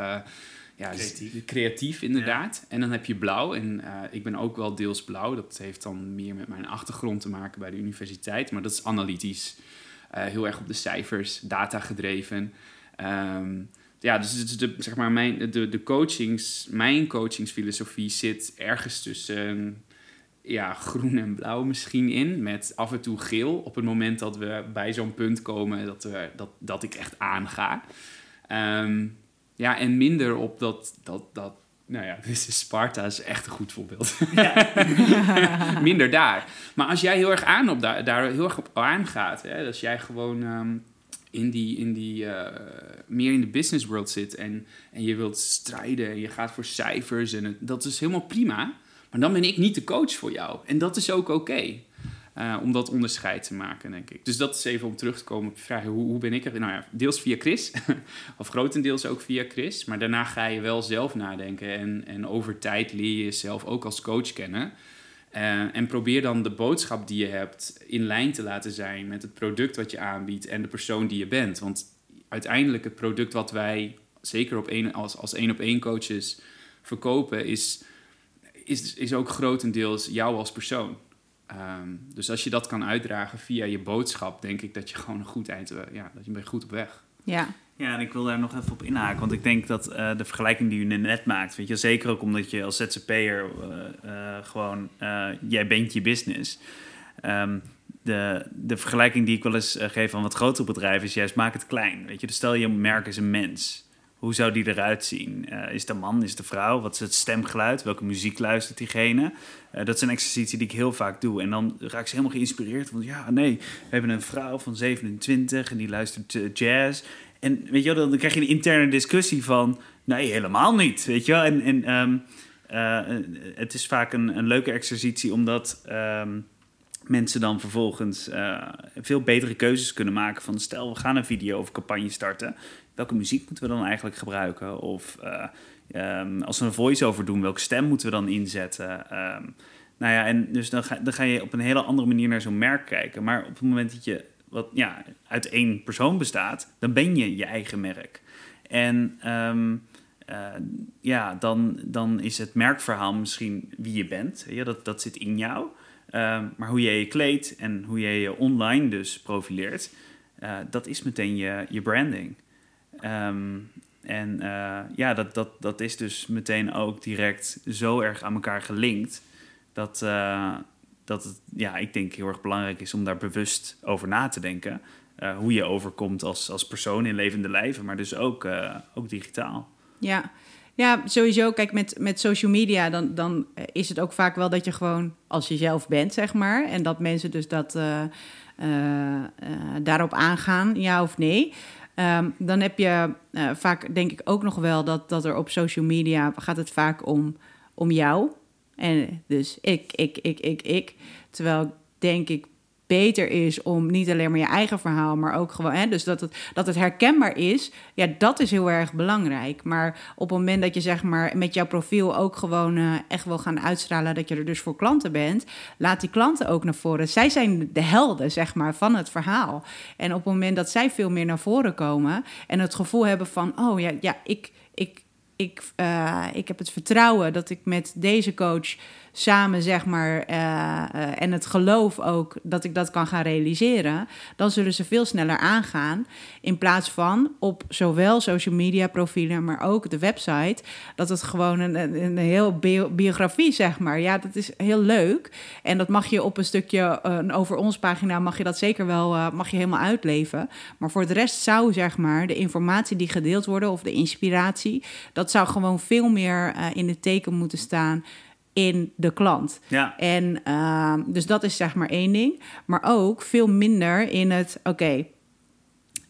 ja, creatief. Creatief inderdaad. Ja. En dan heb je blauw. En ik ben ook wel deels blauw. Dat heeft dan meer met mijn achtergrond te maken bij de universiteit. Maar dat is analytisch. Uh, heel erg op de cijfers, data gedreven. Um, ja, dus de, zeg maar mijn, de, de coachings, mijn coachingsfilosofie zit ergens tussen ja, groen en blauw misschien in. Met af en toe geel op het moment dat we bij zo'n punt komen dat, we, dat, dat ik echt aanga. Um, ja, en minder op dat, dat, dat nou ja, dus Sparta is echt een goed voorbeeld. Ja. Minder daar. Maar als jij heel erg aan op daar, daar heel erg op aangaat, hè, als jij gewoon ehm, in die, in die uh, meer in de business world zit en, en je wilt strijden en je gaat voor cijfers en het, dat is helemaal prima. Maar dan ben ik niet de coach voor jou. En dat is ook oké. Uh, om dat onderscheid te maken, denk ik. Dus dat is even om terug te komen op je vraag: hoe, hoe ben ik er? Nou ja, deels via Chris, of grotendeels ook via Chris. Maar daarna ga je wel zelf nadenken. En, en over tijd leer je jezelf ook als coach kennen. Uh, en probeer dan de boodschap die je hebt in lijn te laten zijn met het product wat je aanbiedt en de persoon die je bent. Want uiteindelijk het product wat wij, zeker op een, als, als één op één coaches, verkopen, is, is, is ook grotendeels jou als persoon. Um, dus als je dat kan uitdragen via je boodschap, denk ik dat je gewoon een goed eind, uh, ja, dat je bent goed op weg. Ja. Ja, en ik wil daar nog even op inhaken, want ik denk dat uh, de vergelijking die u net maakt, weet je, zeker ook omdat je als ZZP'er uh, gewoon, jij bent je business. Um, de, de vergelijking die ik wel eens geef aan wat grotere bedrijven is juist maak het klein. Weet je, dus stel je merk is een mens. Hoe zou die eruit zien? Uh, is de man, is de vrouw? Wat is het stemgeluid? Welke muziek luistert diegene? Uh, dat is een exercitie die ik heel vaak doe. En dan raak ik ze helemaal geïnspireerd. Want ja, nee, we hebben een vrouw van 27 en die luistert uh, jazz. En weet je wel, dan krijg je een interne discussie van... Nee, helemaal niet, weet je wel. En, en um, het is vaak een, een leuke exercitie omdat... Um, mensen dan vervolgens veel betere keuzes kunnen maken van stel we gaan een video of campagne starten welke muziek moeten we dan eigenlijk gebruiken? Of uh, um, als we een voice-over doen, welke stem moeten we dan inzetten? Um, nou ja, en dus dan ga, dan ga je op een hele andere manier naar zo'n merk kijken. Maar op het moment dat je wat, ja, uit één persoon bestaat, dan ben je je eigen merk. En um, uh, ja, dan, dan is het merkverhaal misschien wie je bent. Ja, dat, dat zit in jou. maar hoe jij je kleedt en hoe jij je online dus profileert, uh, dat is meteen je, je branding. Um, en uh, ja, dat, dat, dat is dus meteen ook direct zo erg aan elkaar gelinkt. Dat, uh, dat het, ja, ik denk heel erg belangrijk is om daar bewust over na te denken. Uh, hoe je overkomt als, als persoon in levende lijven, maar dus ook, ook digitaal. Ja. ja, sowieso. Kijk, met, met social media, dan, dan is het ook vaak wel dat je gewoon als jezelf bent, zeg maar. En dat mensen dus dat daarop aangaan, ja of nee. Um, dan heb je uh, vaak, denk ik ook nog wel, dat, dat er op social media gaat het vaak om, om jou. En dus ik, ik, ik, ik, ik. Terwijl denk ik beter is om niet alleen maar je eigen verhaal, maar ook gewoon, hè, dus dat het, dat het herkenbaar is, ja, dat is heel erg belangrijk. Maar op het moment dat je zeg maar met jouw profiel ook gewoon uh, echt wil gaan uitstralen dat je er dus voor klanten bent, laat die klanten ook naar voren. Zij zijn de helden, zeg maar, van het verhaal. En op het moment dat zij veel meer naar voren komen en het gevoel hebben van, oh ja, ja, ik, ik, ik, uh, ik heb het vertrouwen dat ik met deze coach samen, zeg maar, uh, uh, en het geloof ook dat ik dat kan gaan realiseren, dan zullen ze veel sneller aangaan. In plaats van op zowel social media profielen, maar ook de website, dat het gewoon een, een, heel bio biografie, zeg maar. Ja, dat is heel leuk. En dat mag je op een stukje, een over ons pagina, mag je dat zeker wel, mag je helemaal uitleven. Maar voor de rest zou, zeg maar, de informatie die gedeeld wordt of de inspiratie, dat zou gewoon veel meer in het teken moeten staan in de klant. Ja. En uh, dus dat is zeg maar één ding. Maar ook veel minder in het, oké, okay,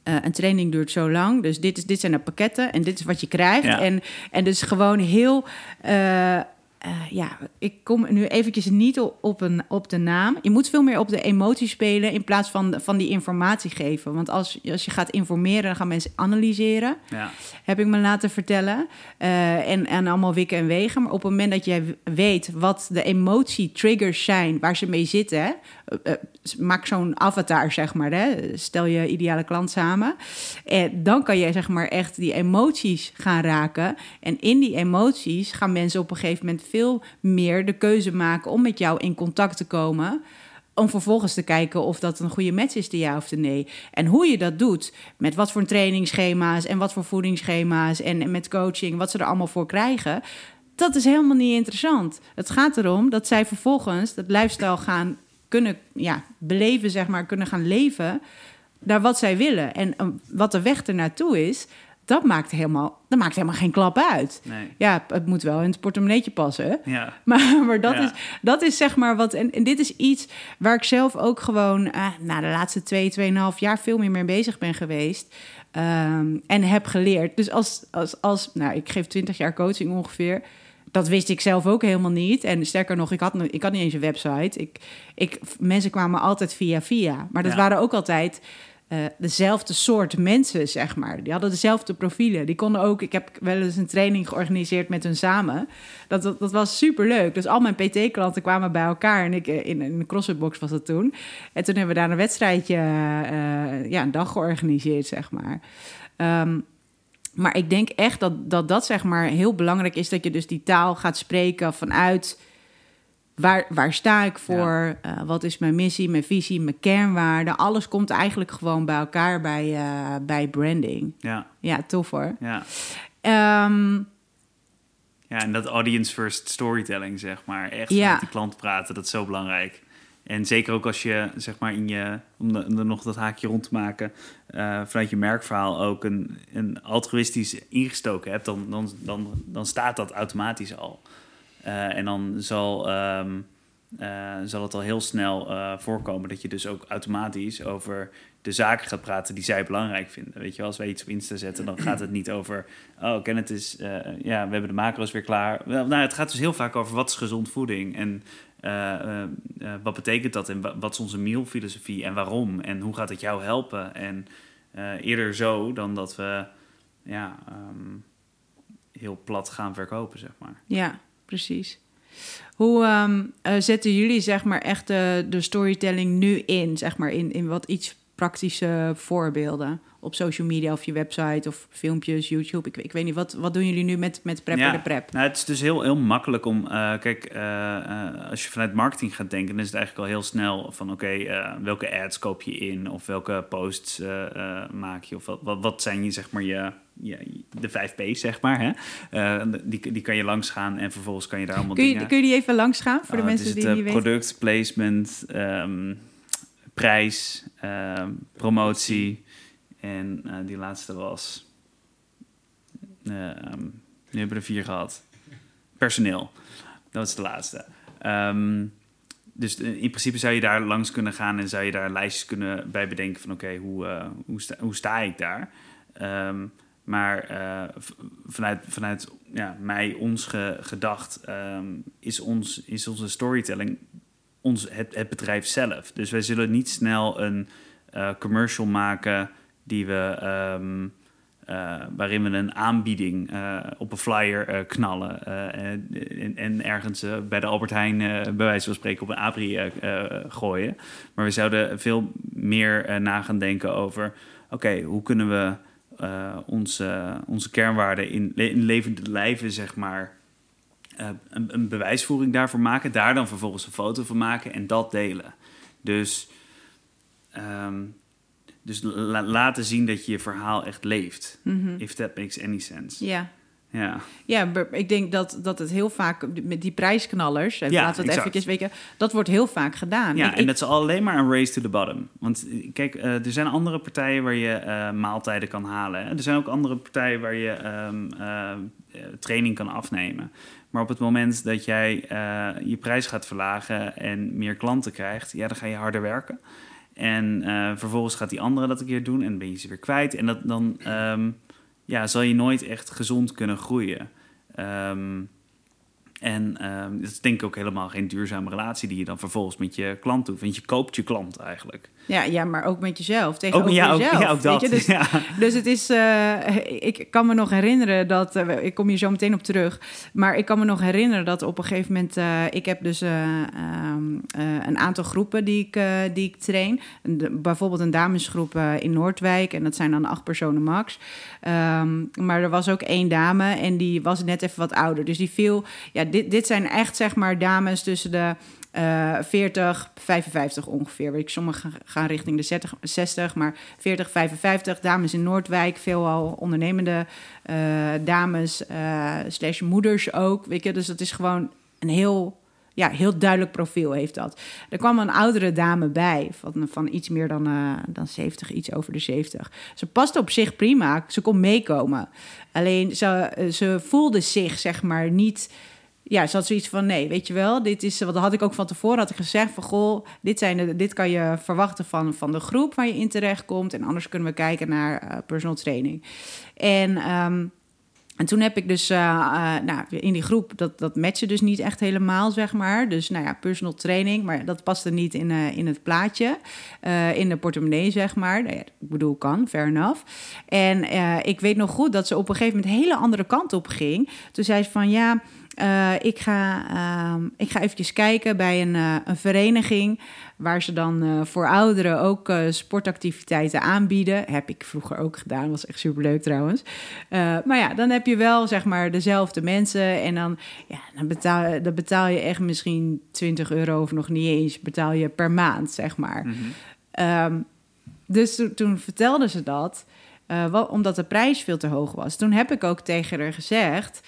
uh, een training duurt zo lang, dus dit, is, dit zijn de pakketten en dit is wat je krijgt. Ja. En, en dus gewoon heel... Uh, uh, ja, ik kom nu eventjes niet op, een, op de naam. Je moet veel meer op de emotie spelen in plaats van, van die informatie geven. Want als, als je gaat informeren, dan gaan mensen analyseren. Ja. Heb ik me laten vertellen. Uh, en, en allemaal wikken en wegen. Maar op het moment dat jij weet wat de emotie-triggers zijn waar ze mee zitten. Uh, maak zo'n avatar, zeg maar. Hè? Stel je ideale klant samen. En dan kan je zeg maar echt die emoties gaan raken. En in die emoties gaan mensen op een gegeven moment veel meer de keuze maken om met jou in contact te komen. Om vervolgens te kijken of dat een goede match is, de ja of de nee. En hoe je dat doet, met wat voor trainingsschema's en wat voor voedingsschema's en, met coaching, wat ze er allemaal voor krijgen. Dat is helemaal niet interessant. Het gaat erom dat zij vervolgens dat lifestyle gaan kunnen ja, beleven, zeg maar, kunnen gaan leven naar wat zij willen. En um, wat de weg ernaartoe is, dat maakt helemaal, dat maakt helemaal geen klap uit. Nee. Ja, het moet wel in het portemonneetje passen. Ja. Maar, maar dat, Ja. is, dat is zeg maar wat. En, en dit is iets waar ik zelf ook gewoon eh, na de laatste twee, tweeënhalf jaar veel meer mee bezig ben geweest. ehm, en heb geleerd. Dus als, als, als, nou, ik geef 20 jaar coaching ongeveer. Dat wist ik zelf ook helemaal niet. En sterker nog, ik had, ik had niet eens een website. Ik, ik, mensen kwamen altijd via via. Maar dat Ja. waren ook altijd eh, dezelfde soort mensen, zeg maar. Die hadden dezelfde profielen. Die konden ook... Ik heb wel eens een training georganiseerd met hun samen. Dat, dat, dat was super leuk. Dus al mijn PT-klanten kwamen bij elkaar. En ik, eh, in, in de CrossFit-box was dat toen. En toen hebben we daar een wedstrijdje... eh, ja, een dag georganiseerd, zeg maar. Ehm, maar ik denk echt dat, dat dat zeg maar heel belangrijk is... dat je dus die taal gaat spreken vanuit... Waar, waar sta ik voor? Eh, wat is mijn missie, mijn visie, mijn kernwaarden? Alles komt eigenlijk gewoon bij elkaar bij, eh, bij branding. Ja, Ja, tof hoor. ja. Ehm, Ja, en dat audience first storytelling, zeg maar. Echt Ja. met de klant praten, dat is zo belangrijk. En zeker ook als je, zeg maar, in je, om, de- om er nog dat haakje rond te maken, eh, vanuit je merkverhaal ook een, een altruïstisch ingestoken hebt, dan, dan, dan, dan staat dat automatisch al. Eh, en dan zal, ehm, eh, zal het al heel snel eh, voorkomen dat je dus ook automatisch over de zaken gaat praten die zij belangrijk vinden. Weet je, als wij iets op Insta zetten, dan gaat het niet over... Oh, Kenneth is... ja, we hebben de macro's weer klaar. Nou, het gaat dus heel vaak over wat is gezond voeding en wat betekent dat en wa- wat is onze mealfilosofie en waarom en hoe gaat het jou helpen. En eerder zo dan dat we ja, ehm, heel plat gaan verkopen, zeg maar. ja, precies. Hoe ehm, eh, zetten jullie zeg maar echt de, de storytelling nu in? Zeg maar in, in wat iets praktische voorbeelden op social media of je website of filmpjes, YouTube. Ik, ik weet niet, wat, wat doen jullie nu met, met Prepper Ja. de Prep? Nou, het is dus heel, heel makkelijk om... eh, kijk, eh, eh, als je vanuit marketing gaat denken... dan is het eigenlijk al heel snel van... oké, welke ads koop je in? Of welke posts maak je? Of wat, wat, wat zijn je, zeg maar, je, je, de 5 P's, zeg maar. Hè? Die, die kan je langs gaan en vervolgens kan je daar allemaal Kun je, dingen... kun je die even langs gaan voor de Oh, het mensen is die het, het niet weten? product, placement, ehm, prijs, ehm, promotie. En eh, die laatste was... ehm, nu hebben we er vier gehad. Personeel. Dat was de laatste. Ehm, dus in principe zou je daar langs kunnen gaan en zou je daar lijstjes kunnen bij bedenken van oké, hoe, eh, hoe, sta, hoe ik daar? Ehm, maar eh, vanuit, vanuit ja, mij, ons ge- gedacht, is, ons, is onze storytelling ons, het, het bedrijf zelf. Dus wij zullen niet snel een eh, commercial maken die we, ehm, eh, waarin we een aanbieding eh, op een flyer eh, knallen. en, en ergens bij de Albert Heijn, bij wijze van spreken, op een abri gooien. Maar we zouden veel meer na gaan denken over: oké, hoe kunnen we onze, onze kernwaarden in, le- levende lijven, zeg maar, een, een bewijsvoering daarvoor maken. Daar dan vervolgens een foto van maken en dat delen. Dus, ehm, dus la- laten zien dat je je verhaal echt leeft. Mhm. If that makes any sense. Ja. Ja, Ja, maar ik denk dat, dat het heel vaak met die prijsknallers, Ja, laten we het eventjes weten, dat wordt heel vaak gedaan. ja Ik- en ik- dat is alleen maar een race to the bottom. Want eh, kijk, eh, er zijn andere partijen waar je eh, maaltijden kan halen. Hè? Er zijn ook andere partijen waar je ehm, eh, eh, training kan afnemen. Maar op het moment dat jij je prijs gaat verlagen en meer klanten krijgt, ja, dan ga je harder werken. En eh, vervolgens gaat die andere dat een keer doen en ben je ze weer kwijt. En dat, dan ehm, ja, zal je nooit echt gezond kunnen groeien. Ehm, en ehm, dat is denk ik ook helemaal geen duurzame relatie die je dan vervolgens met je klant doet. Want je koopt je klant eigenlijk. Ja, ja, maar ook met jezelf, tegenover Ook, ja, ook, jezelf. ja, ook weet dat. je? Dus, ja. dus het is, eh, ik kan me nog herinneren dat, eh, ik kom hier zo meteen op terug, maar ik kan me nog herinneren dat op een gegeven moment, eh, ik heb dus eh, ehm, eh, een aantal groepen die ik, die ik train. De- bijvoorbeeld een damesgroep in Noordwijk en dat zijn dan acht personen max. Ehm, maar er was ook één dame en die was net even wat ouder. Dus die viel, ja, dit, dit zijn echt zeg maar dames tussen de eh 40, 55 ongeveer. Weet ik, sommigen richting de 60, 60, maar 40, 55. Dames in Noordwijk, veelal ondernemende eh, dames, eh slash moeders ook. Weet je, dus dat is gewoon een heel, ja, heel duidelijk profiel heeft dat. Er kwam een oudere dame bij, van, van iets meer dan, eh, dan 70, iets over de 70. Ze paste op zich prima, ze kon meekomen. Alleen ze, ze voelde zich, zeg maar, niet ja, ze had zoiets van: nee, weet je wel, dit is. Wat had ik ook van tevoren had ik gezegd: van goh, dit, zijn de, dit kan je verwachten van, van de groep waar je in terecht komt. En anders kunnen we kijken naar eh, personal training. En. ehm, en toen heb ik dus eh, eh, nou, in die groep, dat, dat matchte dus niet echt helemaal, zeg maar. Dus nou ja, personal training, maar dat paste niet in, in het plaatje, in de portemonnee, zeg maar. Nou ja, ik bedoel, kan, fair enough. En ik weet nog goed dat ze op een gegeven moment hele andere kant op ging. Toen zei ze van, ja, eh, ik, ga, ehm, ik ga eventjes kijken bij een, eh, een vereniging... waar ze dan eh, voor ouderen ook sportactiviteiten aanbieden. Heb ik vroeger ook gedaan, was echt superleuk trouwens. Maar ja, dan heb je wel zeg maar dezelfde mensen... en dan, ja, dan, betaal, dan betaal je echt misschien 20 euro of nog niet eens... betaal je per maand, zeg maar. Mhm. Ehm, dus toen, toen vertelde ze dat, omdat de prijs veel te hoog was. Toen heb ik ook tegen haar gezegd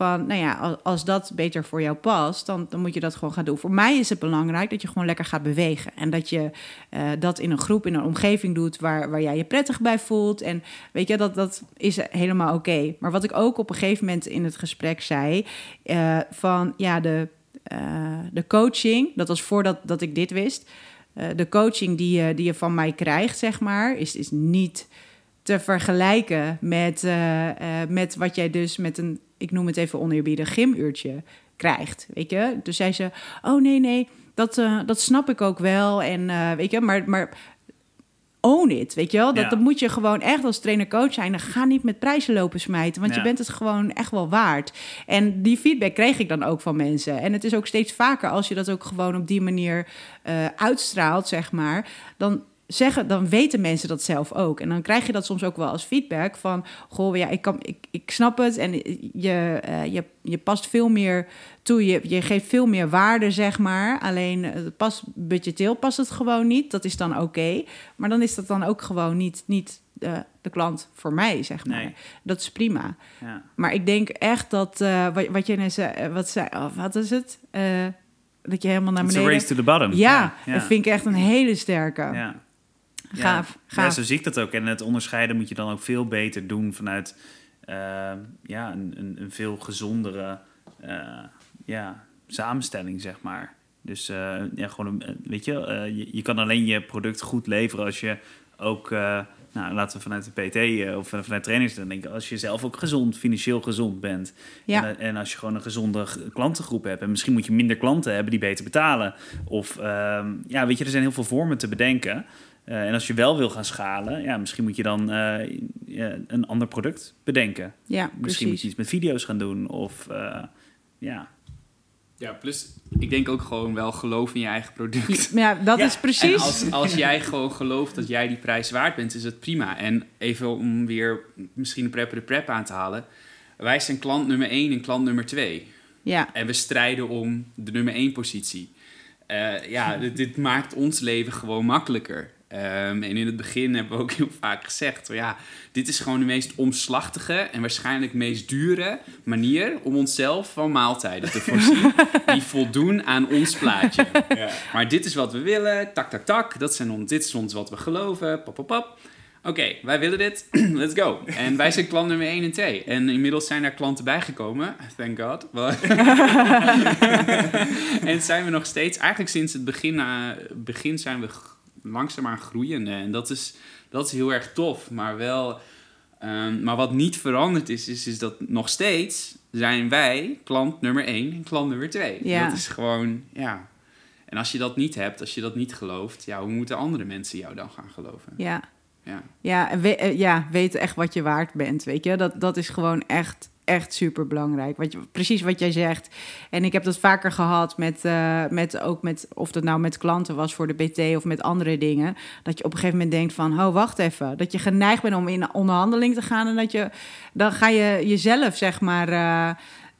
van, nou ja, als, dat beter voor jou past, dan, dan moet je dat gewoon gaan doen. Voor mij is het belangrijk dat je gewoon lekker gaat bewegen. En dat je eh, dat in een groep, in een omgeving doet waar, waar jij je prettig bij voelt. En weet je, dat, dat is helemaal oké. Maar wat ik ook op een gegeven moment in het gesprek zei, eh, van ja, de, eh, de coaching, dat was voordat dat ik dit wist. De coaching die je, die je van mij krijgt, zeg maar, is, is niet te vergelijken met, met wat jij dus met een, ik noem het even oneerbiedig, gymuurtje krijgt. Weet je? Dus zei ze: Oh nee, nee, dat, eh, dat snap ik ook wel. En eh, weet je, maar. maar Own it, weet je wel? Dat, Ja. dat moet je gewoon echt als trainer-coach zijn. Dan ga niet met prijzen lopen smijten, want Ja. je bent het gewoon echt wel waard. En die feedback kreeg ik dan ook van mensen. En het is ook steeds vaker als je dat ook gewoon op die manier eh, uitstraalt, zeg maar. Dan, zeggen, dan weten mensen dat zelf ook. En dan krijg je dat soms ook wel als feedback van... goh, ja, ik, kan, ik, ik snap het en je, eh, je, je past veel meer toe. Je, je geeft veel meer waarde, zeg maar. Alleen eh, het past, budgeteel past het gewoon niet. Dat is dan oké. Maar dan is dat dan ook gewoon niet, niet eh, de klant voor mij, zeg maar. Nee. Dat is prima. Ja. Maar ik denk echt dat, eh, wat, wat je net zei, eh, wat, zei oh, wat is het? Eh, dat je helemaal naar It's a beneden... race to the bottom. Ja, ja. dat vind ik echt een hele sterke. Ja. Gaaf, Ja. gaaf. Ja, zo zie ik dat ook. En het onderscheiden moet je dan ook veel beter doen vanuit eh, ja, een, een, een veel gezondere eh, ja, samenstelling, zeg maar. Dus eh, ja, gewoon, een- weet je, je, je kan alleen je product goed leveren als je ook, nou, laten we vanuit de PT of vanuit trainers dan denken, als je zelf ook gezond, financieel gezond bent. Ja. En, en als je gewoon een gezonde klantengroep hebt. En misschien moet je minder klanten hebben die beter betalen. Of ehm, ja, weet je, er zijn heel veel vormen te bedenken. Eh, en als je wel wil gaan schalen, ja, misschien moet je dan eh, een ander product bedenken. Ja, Misschien moet je iets met video's gaan doen. Of eh, ja, Ja, plus ik denk ook gewoon wel geloof in je eigen product. Ja, dat Ja, is En precies. als, als jij gewoon gelooft dat jij die prijs waard bent, is het prima. En even om weer misschien de prepper de prep aan te halen. Wij zijn klant nummer 1 en klant nummer 2. Ja, En we strijden om de nummer 1 positie. Eh, ja, dit, dit maakt ons leven gewoon makkelijker. Ehm, en in het begin hebben we ook heel vaak gezegd: van, ja, dit is gewoon de meest omslachtige en waarschijnlijk meest dure manier om onszelf van maaltijden te voorzien. die voldoen aan ons plaatje. Maar dit is wat we willen, tak, tak, tak. Dat zijn on, dit is ons wat we geloven, pap, pap, pap. Oké, wij willen dit, let's go. En wij zijn klant nummer 1 en 2. En inmiddels zijn er klanten bijgekomen, thank god. en zijn we nog steeds, eigenlijk sinds het begin, eh, begin zijn we langzaamaan groeiende. En dat is, dat is heel erg tof, maar wel... ehm, maar wat niet veranderd is, is, is dat nog steeds zijn wij klant nummer 1 en klant nummer 2. Ja. Dat is gewoon, ja... En als je dat niet hebt, als je dat niet gelooft, ja, hoe moeten andere mensen jou dan gaan geloven? ja. Ja. Ja, we, eh, ja, weet echt wat je waard bent, weet je. Dat, dat is gewoon echt, echt super belangrijk. Wat je, precies wat jij zegt. En ik heb dat vaker gehad met, eh, met ook met, of dat nou met klanten was voor de BT of met andere dingen. Dat je op een gegeven moment denkt van, oh, wacht even. Dat je geneigd bent om in onderhandeling te gaan en dat je, dan ga je jezelf, zeg maar... eh,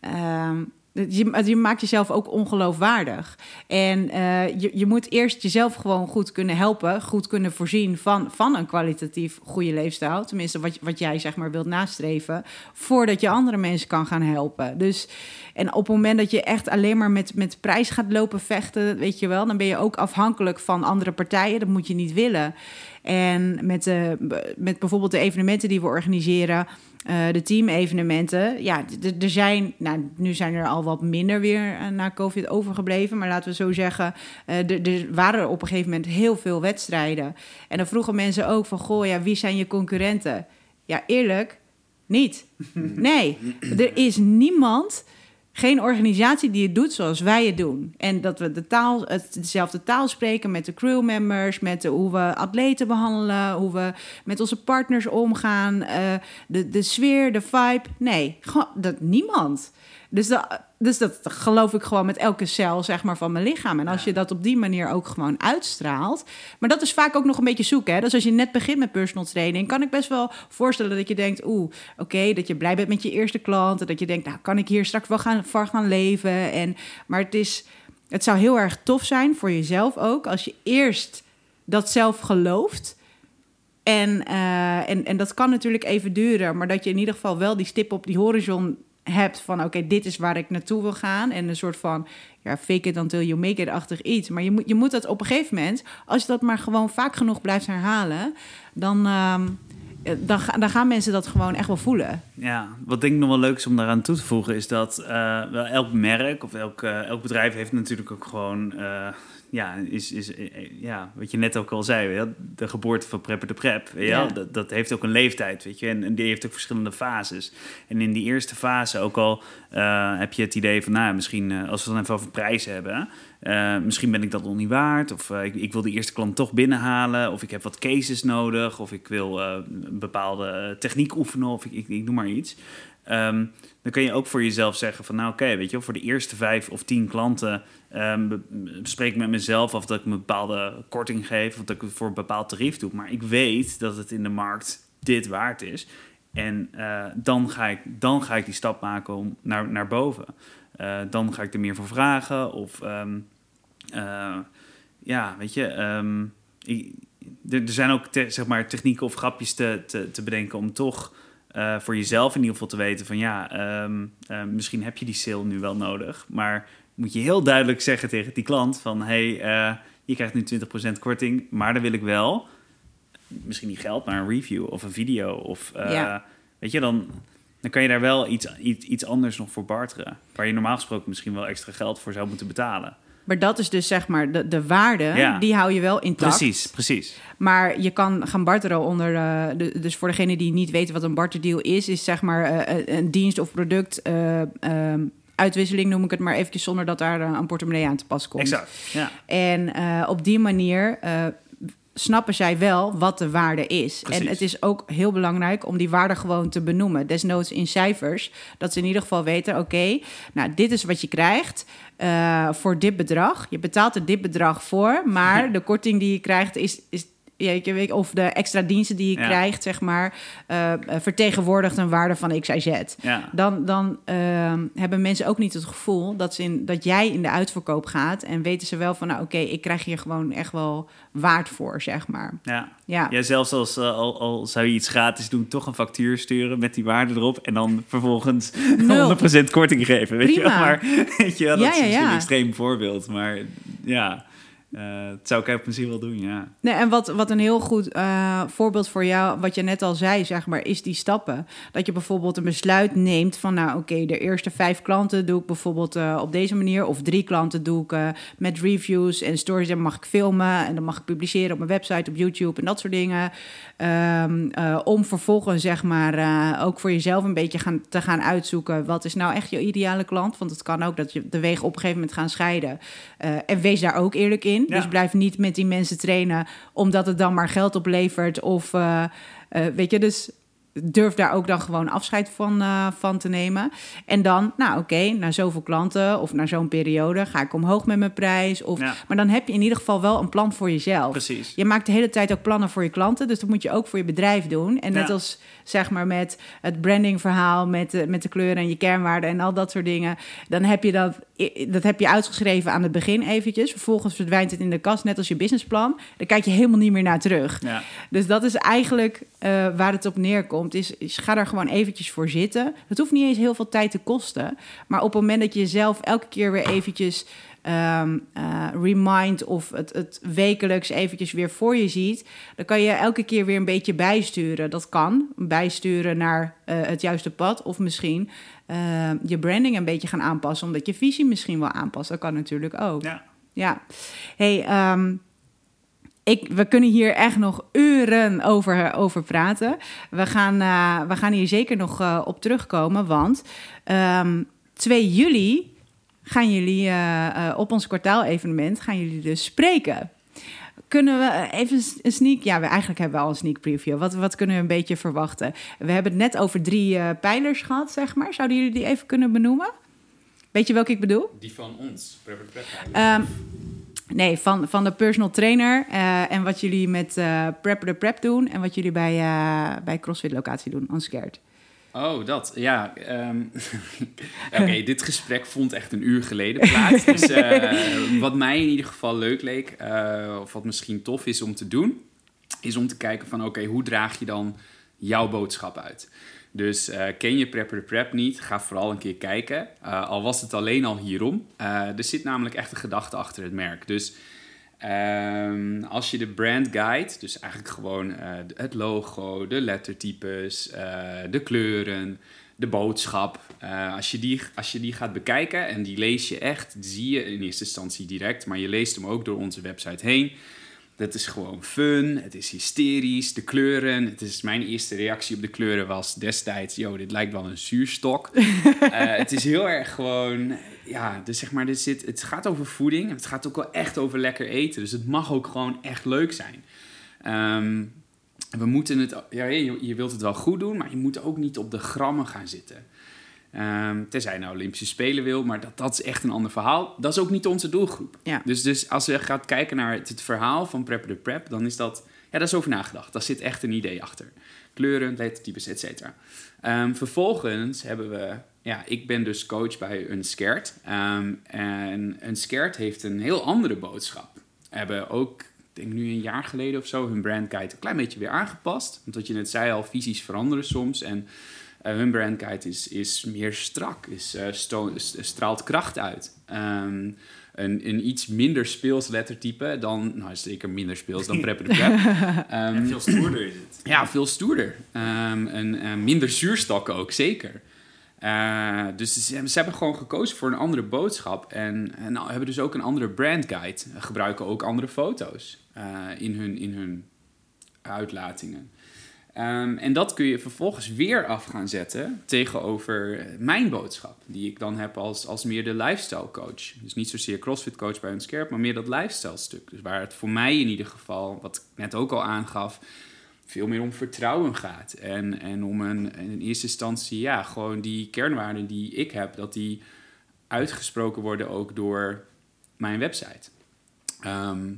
ehm, je, je maakt jezelf ook ongeloofwaardig. En eh, je, je moet eerst jezelf gewoon goed kunnen helpen, goed kunnen voorzien van, van een kwalitatief goede leefstijl. Tenminste, wat, wat jij zeg maar wilt nastreven, voordat je andere mensen kan gaan helpen. Dus, en op het moment dat je echt alleen maar met, met prijs gaat lopen vechten, weet je wel, dan ben je ook afhankelijk van andere partijen. Dat moet je niet willen. En met, de, met bijvoorbeeld de evenementen die we organiseren, eh, de team-evenementen. Ja, er zijn, nou, nu zijn er al wat minder weer eh, na COVID overgebleven. Maar laten we zo zeggen, eh, er- er waren op een gegeven moment heel veel wedstrijden. En dan vroegen mensen ook van, goh, ja, wie zijn je concurrenten? Ja, eerlijk, niet. Nee, er is niemand geen organisatie die het doet zoals wij het doen. En dat we de taal, het, dezelfde taal spreken met de crewmembers, met de, hoe we atleten behandelen, hoe we met onze partners omgaan, eh, de, de sfeer, de vibe. Nee, gewoon dat niemand. Dus dat, dus dat geloof ik gewoon met elke cel zeg maar, van mijn lichaam. En als je dat op die manier ook gewoon uitstraalt. Maar dat is vaak ook nog een beetje zoeken. Hè? Dus als je net begint met personal training, kan ik best wel voorstellen dat je denkt: oeh, oké, dat je blij bent met je eerste klant. En dat je denkt: nou, kan ik hier straks wel gaan, voor gaan leven? En, maar het, is, het zou heel erg tof zijn voor jezelf ook als je eerst dat zelf gelooft. En, eh, en, en dat kan natuurlijk even duren, maar dat je in ieder geval wel die stip op die horizon hebt van oké, dit is waar ik naartoe wil gaan. En een soort van ja, fake it until you make it-achtig iets. Maar je moet, je moet dat op een gegeven moment, als je dat maar gewoon vaak genoeg blijft herhalen, dan, ehm, eh, dan, dan gaan mensen dat gewoon echt wel voelen. Ja, wat denk ik nog wel leuk is om daaraan toe te voegen, is dat eh, wel elk merk of elk, elk bedrijf heeft natuurlijk ook gewoon, eh, ja, is, is, eh, eh, ja, wat je net ook al zei, weet je wel, de geboorte van Prepper de Prep, weet je wel, Ja. dat, dat heeft ook een leeftijd, weet je, en, en die heeft ook verschillende fases. En in die eerste fase ook al eh, heb je het idee van, nou, misschien als we het dan even over prijzen hebben, misschien ben ik dat nog niet waard, of ik, ik wil de eerste klant toch binnenhalen, of ik heb wat cases nodig, of ik wil een bepaalde techniek oefenen, of ik, ik, ik noem maar iets. Ehm, dan kun je ook voor jezelf zeggen van, nou oké, weet je voor de eerste vijf of tien klanten be- bespreek ik met mezelf of dat ik een bepaalde korting geef, of dat ik het voor een bepaald tarief doe. Maar ik weet dat het in de markt dit waard is. En eh, dan, ga ik, dan ga ik die stap maken om naar, naar boven. Eh, dan ga ik er meer voor vragen. Of ehm, eh, ja, weet je, er, zijn ook zeg maar, technieken of grapjes te, te, te bedenken om toch eh, voor jezelf in ieder geval te weten van ja, ehm, eh, misschien heb je die sale nu wel nodig. Maar moet je heel duidelijk zeggen tegen die klant van hey, eh, je krijgt nu 20% korting, maar dan wil ik wel misschien niet geld, maar een review of een video. Of eh, Ja. weet je, dan, dan kan je daar wel iets, iets, iets anders nog voor barteren. Waar je normaal gesproken misschien wel extra geld voor zou moeten betalen. Maar dat is dus zeg maar de, de waarde, Ja. die hou je wel intact. Precies, precies. Maar je kan gaan barteren onder. eh, de, dus voor degene die niet weten wat een barterdeal is, is zeg maar eh, een- een dienst of product. eh, ehm, uitwisseling noem ik het maar eventjes zonder dat daar eh, een portemonnee aan te pas komt. Exact. Ja. En eh, op die manier eh, snappen zij wel wat de waarde is. Precies. En het is ook heel belangrijk om die waarde gewoon te benoemen. Desnoods in cijfers. Dat ze in ieder geval weten: oké, nou, dit is wat je krijgt eh, voor dit bedrag. Je betaalt er dit bedrag voor, maar Ja. de korting die je krijgt is. is weet, of de extra diensten die je Ja. krijgt, zeg maar, eh, eh, vertegenwoordigt een waarde van X, Y, Z. Ja. Dan, dan ehm, hebben mensen ook niet het gevoel dat, ze in, dat jij in de uitverkoop gaat. En weten ze wel van, nou oké, ik krijg hier gewoon echt wel waard voor, zeg maar. Ja. Ja, Ja, zelfs als eh, al, al zou je iets gratis doen, toch een factuur sturen met die waarde erop en dan vervolgens Nul. 100% korting geven. Weet je wel? Prima. Maar weet je wel, dat Ja, is een extreem voorbeeld, maar ja, eh dat zou ik op principe wel doen, ja. Nee, en wat, wat een heel goed eh, voorbeeld voor jou, wat je net al zei, zeg maar, is die stappen. Dat je bijvoorbeeld een besluit neemt van, nou oké, de eerste vijf klanten doe ik bijvoorbeeld eh, op deze manier. Of drie klanten doe ik eh, met reviews en stories. En mag ik filmen en dan mag ik publiceren op mijn website, op YouTube en dat soort dingen. Ehm, eh, om vervolgens, zeg maar, eh, ook voor jezelf een beetje gaan, te gaan uitzoeken. Wat is nou echt je ideale klant? Want het kan ook dat je de wegen op een gegeven moment gaan scheiden. Eh, en wees daar ook eerlijk in. Ja. Dus blijf niet met die mensen trainen omdat het dan maar geld oplevert. Of eh, eh, weet je, dus durf daar ook dan gewoon afscheid van, eh, van te nemen. En dan, nou oké, na zoveel klanten of na zo'n periode ga ik omhoog met mijn prijs. Of, Ja. Maar dan heb je in ieder geval wel een plan voor jezelf. Precies. Je maakt de hele tijd ook plannen voor je klanten, dus dat moet je ook voor je bedrijf doen. En net Ja. als zeg maar met het brandingverhaal, met de, met de kleuren en je kernwaarden en al dat soort dingen, dan heb je dat, dat heb je uitgeschreven aan het begin eventjes. Vervolgens verdwijnt het in de kast, net als je businessplan. Daar kijk je helemaal niet meer naar terug. Ja. Dus dat is eigenlijk eh, waar het op neerkomt. Is, is ga daar gewoon eventjes voor zitten. Het hoeft niet eens heel veel tijd te kosten. Maar op het moment dat je jezelf elke keer weer eventjes eh, remind of het, het wekelijks eventjes weer voor je ziet, dan kan je elke keer weer een beetje bijsturen. Dat kan, bijsturen naar eh, het juiste pad. Of misschien eh, je branding een beetje gaan aanpassen, omdat je visie misschien wel aanpast. Dat kan natuurlijk ook. Ja. Ja. Hey, ehm, ik, we kunnen hier echt nog uren over, over praten. We gaan, eh, we gaan hier zeker nog eh, op terugkomen, want ehm 2 juli gaan jullie eh, op ons kwartaalevenement gaan jullie dus spreken. Kunnen we even een sneak... Ja, we, eigenlijk hebben we al een sneak preview. Wat, wat kunnen we een beetje verwachten? We hebben het net over drie pijlers gehad, zeg maar. Zouden jullie die even kunnen benoemen? Weet je welke ik bedoel? Die van ons. Ehm, nee, van, van de personal trainer. eh, en wat jullie met eh Prepper the Prep doen. En wat jullie bij, eh, bij CrossFit locatie doen. Unscared. Oh, dat. Ja. ehm, Oké, dit gesprek vond echt een uur geleden plaats. Dus wat mij in ieder geval leuk leek, of wat misschien tof is om te doen, is om te kijken van oké, hoe draag je dan jouw boodschap uit? Dus eh, ken je Prepper Prep niet, ga vooral een keer kijken. Eh, al was het alleen al hierom. Eh, er zit namelijk echt een gedachte achter het merk. Dus Ehm, als je de brand guide, dus eigenlijk gewoon het logo, de lettertypes, de kleuren, de boodschap, als, je die, als je die gaat bekijken en die lees je echt, zie je in eerste instantie direct, maar je leest hem ook door onze website heen. Dat is gewoon fun, het is hysterisch, de kleuren. Het is, mijn eerste reactie op de kleuren was destijds, yo, dit lijkt wel een zuurstok. Eh, het is heel erg gewoon, ja, dus zeg maar, dit zit, het gaat over voeding. en Het gaat ook wel echt over lekker eten. Dus het mag ook gewoon echt leuk zijn. Ehm, we moeten het, ja, je, je wilt het wel goed doen, maar je moet ook niet op de grammen gaan zitten. Ehm tenzij je nou Olympische Spelen wil, maar dat, dat is echt een ander verhaal. Dat is ook niet onze doelgroep. Ja. Dus, dus als je gaat kijken naar het, het verhaal van Prepper the Prep, dan is dat, ja, daar is over nagedacht. Daar zit echt een idee achter. Kleuren, lettertypes, et cetera. Ehm, vervolgens hebben we, ja, ik ben dus coach bij Unscared. Ehm en Unscared heeft een heel andere boodschap. Hebben ook, ik denk nu een jaar geleden of zo, hun brandguide een klein beetje weer aangepast. Want wat je net zei al, visies veranderen soms. En hun brandguide is, is meer strak, is, eh, straalt kracht uit. Ehm, een, een iets minder speels lettertype dan, nou zeker minder speels dan Prepper de Prep. Ehm, veel stoerder is het. ja, veel stoerder. Ehm, en eh, minder zuurstok ook, zeker. Eh, dus ze, ze hebben gewoon gekozen voor een andere boodschap. En, en nou, hebben dus ook een andere brandguide. Gebruiken ook andere foto's eh, in, hun, in hun uitlatingen. Ehm, en dat kun je vervolgens weer af gaan zetten tegenover mijn boodschap, die ik dan heb als, als meer de lifestyle coach. Dus niet zozeer CrossFit coach bij Unscared, maar meer dat lifestyle stuk. Dus waar het voor mij in ieder geval, wat ik net ook al aangaf, veel meer om vertrouwen gaat. En, en om een, in eerste instantie, ja, gewoon die kernwaarden die ik heb, dat die uitgesproken worden ook door mijn website. Ehm,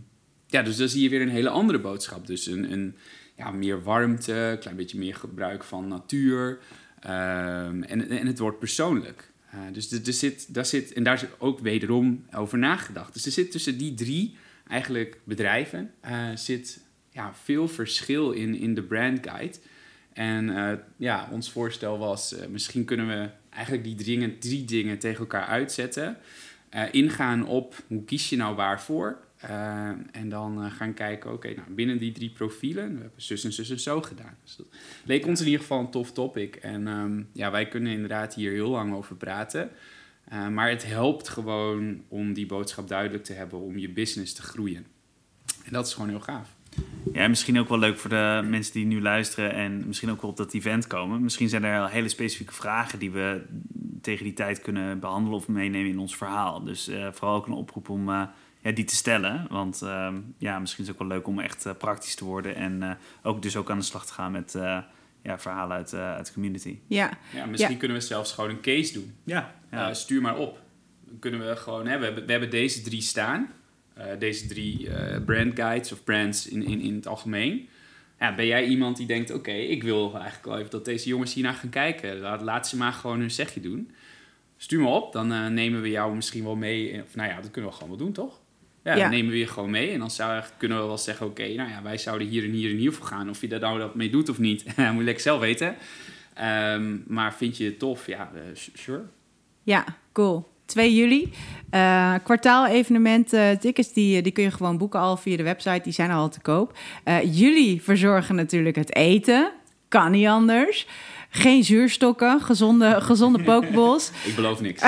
ja, dus dan zie je weer een hele andere boodschap. Dus een, een ja, meer warmte, een klein beetje meer gebruik van natuur. Ehm, en, en het wordt persoonlijk. Uh, dus er, zit, daar zit, en daar is ook wederom over nagedacht. Dus er zit tussen die drie eigenlijk bedrijven uh, zit ja, veel verschil in, in de brand guide. En uh, ja, ons voorstel was, misschien kunnen we eigenlijk die drie, drie dingen tegen elkaar uitzetten. ingaan op hoe kies je nou waarvoor. Uh, en dan uh, gaan kijken, oké, nou, binnen die drie profielen, we hebben zus en zus en zo gedaan. Dus dat leek ons in ieder geval een tof topic. En um, ja, wij kunnen inderdaad hier heel lang over praten. Uh, maar het helpt gewoon om die boodschap duidelijk te hebben, om je business te groeien. En dat is gewoon heel gaaf. Ja, misschien ook wel leuk voor de mensen die nu luisteren en misschien ook wel op dat event komen. Misschien zijn er hele specifieke vragen die we tegen die tijd kunnen behandelen of meenemen in ons verhaal. Dus vooral ook een oproep om ja, die te stellen. Want ehm, ja, misschien is het ook wel leuk om echt uh, praktisch te worden. En uh, ook dus ook aan de slag te gaan met uh, ja, verhalen uit, uit de community. Ja, ja misschien ja. kunnen we zelfs gewoon een case doen. Ja. ja. stuur maar op. Dan kunnen we gewoon, hè, we, hebben, we hebben deze drie staan. deze drie brand guides of brands in, in, in het algemeen. Ja, ben jij iemand die denkt, oké, ik wil eigenlijk wel even dat deze jongens hiernaar gaan kijken. Laat, laat ze maar gewoon hun zegje doen. Stuur me op, dan nemen we jou misschien wel mee. Of, nou ja, dat kunnen we gewoon wel doen, toch? Ja, dan nemen we je gewoon mee. En dan zou, kunnen we wel zeggen, oké, nou ja, wij zouden hier en hier en hier voor gaan. Of je daar nou dat mee doet of niet, moet je lekker zelf weten. Um, maar vind je het tof? Ja, uh, sure. Ja, cool. 2 juli. Uh, kwartaal-evenement uh, tickets, die, die kun je gewoon boeken al via de website. Die zijn al te koop. Uh, jullie verzorgen natuurlijk het eten. Kan niet anders. Geen zuurstokken, gezonde, gezonde pokeballs. ik beloof niks.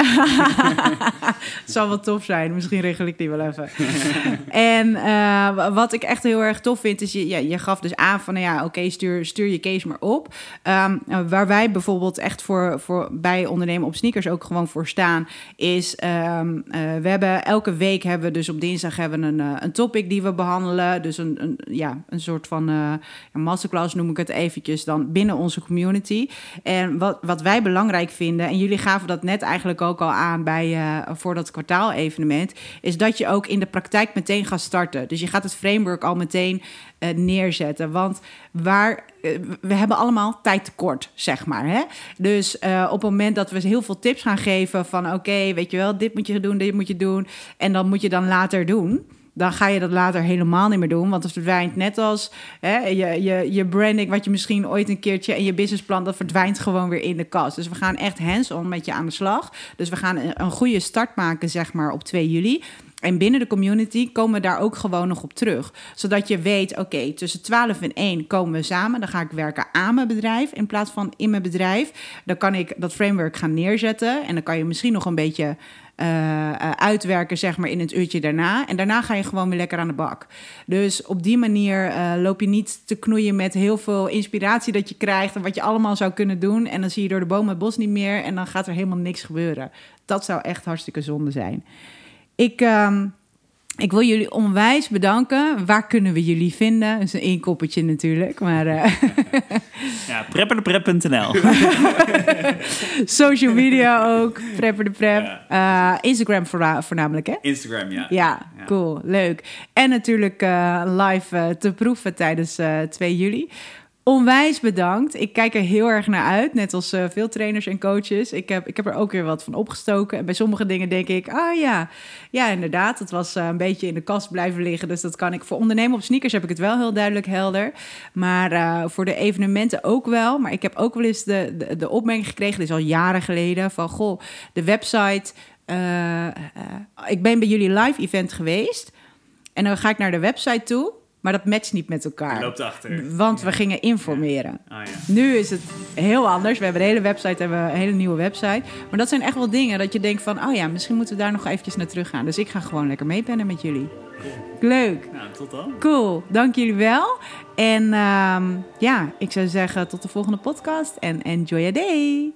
Het zal wel tof zijn. Misschien regel ik die wel even. en uh, wat ik echt heel erg tof vind, is je, ja, je gaf dus aan van, nou ja, oké, okay, stuur, stuur je case maar op. Um, waar wij bijvoorbeeld echt voor, voor bij ondernemen op sneakers ook gewoon voor staan, is um, uh, we hebben elke week hebben we dus op dinsdag hebben we een, uh, een topic die we behandelen. Dus een, een ja, een soort van masterclass noem ik het eventjes dan binnen onze community. En wat, wat wij belangrijk vinden, en jullie gaven dat net eigenlijk ook al aan bij, uh, voor dat kwartaal-evenement, is dat je ook in de praktijk meteen gaat starten. Dus je gaat het framework al meteen uh, neerzetten. Want waar, uh, we hebben allemaal tijd tekort, zeg maar. Hè? Dus op het moment dat we heel veel tips gaan geven van oké, weet je wel, dit moet je doen, dit moet je doen, en dan moet je dan later doen dan ga je dat later helemaal niet meer doen. Want het verdwijnt net als hè, je, je, je branding, wat je misschien ooit een keertje en je businessplan, dat verdwijnt gewoon weer in de kast. Dus we gaan echt hands-on met je aan de slag. Dus we gaan een, goede start maken, zeg maar, op 2 juli. En binnen de community komen we daar ook gewoon nog op terug. Zodat je weet, oké, tussen 12 en 1 komen we samen. Dan ga ik werken aan mijn bedrijf in plaats van in mijn bedrijf. Dan kan ik dat framework gaan neerzetten. En dan kan je misschien nog een beetje uh, uitwerken, zeg maar, in het uurtje daarna. En daarna ga je gewoon weer lekker aan de bak. Dus op die manier uh, loop je niet te knoeien met heel veel inspiratie dat je krijgt en wat je allemaal zou kunnen doen. En dan zie je door de bomen het bos niet meer en dan gaat er helemaal niks gebeuren. Dat zou echt hartstikke zonde zijn. Ik. Um, ik wil jullie onwijs bedanken. Waar kunnen we jullie vinden? Dat is een inkoppertje natuurlijk, maar... Uh... ja, prepperdeprep.nl Social media ook, Prepper de Prep. Ja. Uh, Instagram voornamelijk, hè? Instagram, ja. Ja, ja. cool, leuk. En natuurlijk uh, live te proeven tijdens 2 juli. Onwijs bedankt. Ik kijk er heel erg naar uit. Net als uh, veel trainers en coaches. Ik heb, ik heb er ook weer wat van opgestoken. En bij sommige dingen denk ik, ah ja, ja inderdaad. Het was uh, een beetje in de kast blijven liggen. Dus dat kan ik. Voor ondernemen op sneakers heb ik het wel heel duidelijk helder. Maar uh, voor de evenementen ook wel. Maar ik heb ook wel eens de, de, de opmerking gekregen, dit is al jaren geleden, van goh, de website. ik ben bij jullie live event geweest. En dan ga ik naar de website toe. Maar dat matcht niet met elkaar. Je loopt achter. Want we gingen informeren. Ja. Ah, ja. Nu is het heel anders. We hebben een hele website, hebben een hele nieuwe website. Maar dat zijn echt wel dingen dat je denkt van... oh ja, misschien moeten we daar nog eventjes naar terug gaan. Dus ik ga gewoon lekker meepennen met jullie. Leuk. Nou, tot dan. Cool. Dank jullie wel. En ehm, ja, ik zou zeggen tot de volgende podcast en enjoy your day.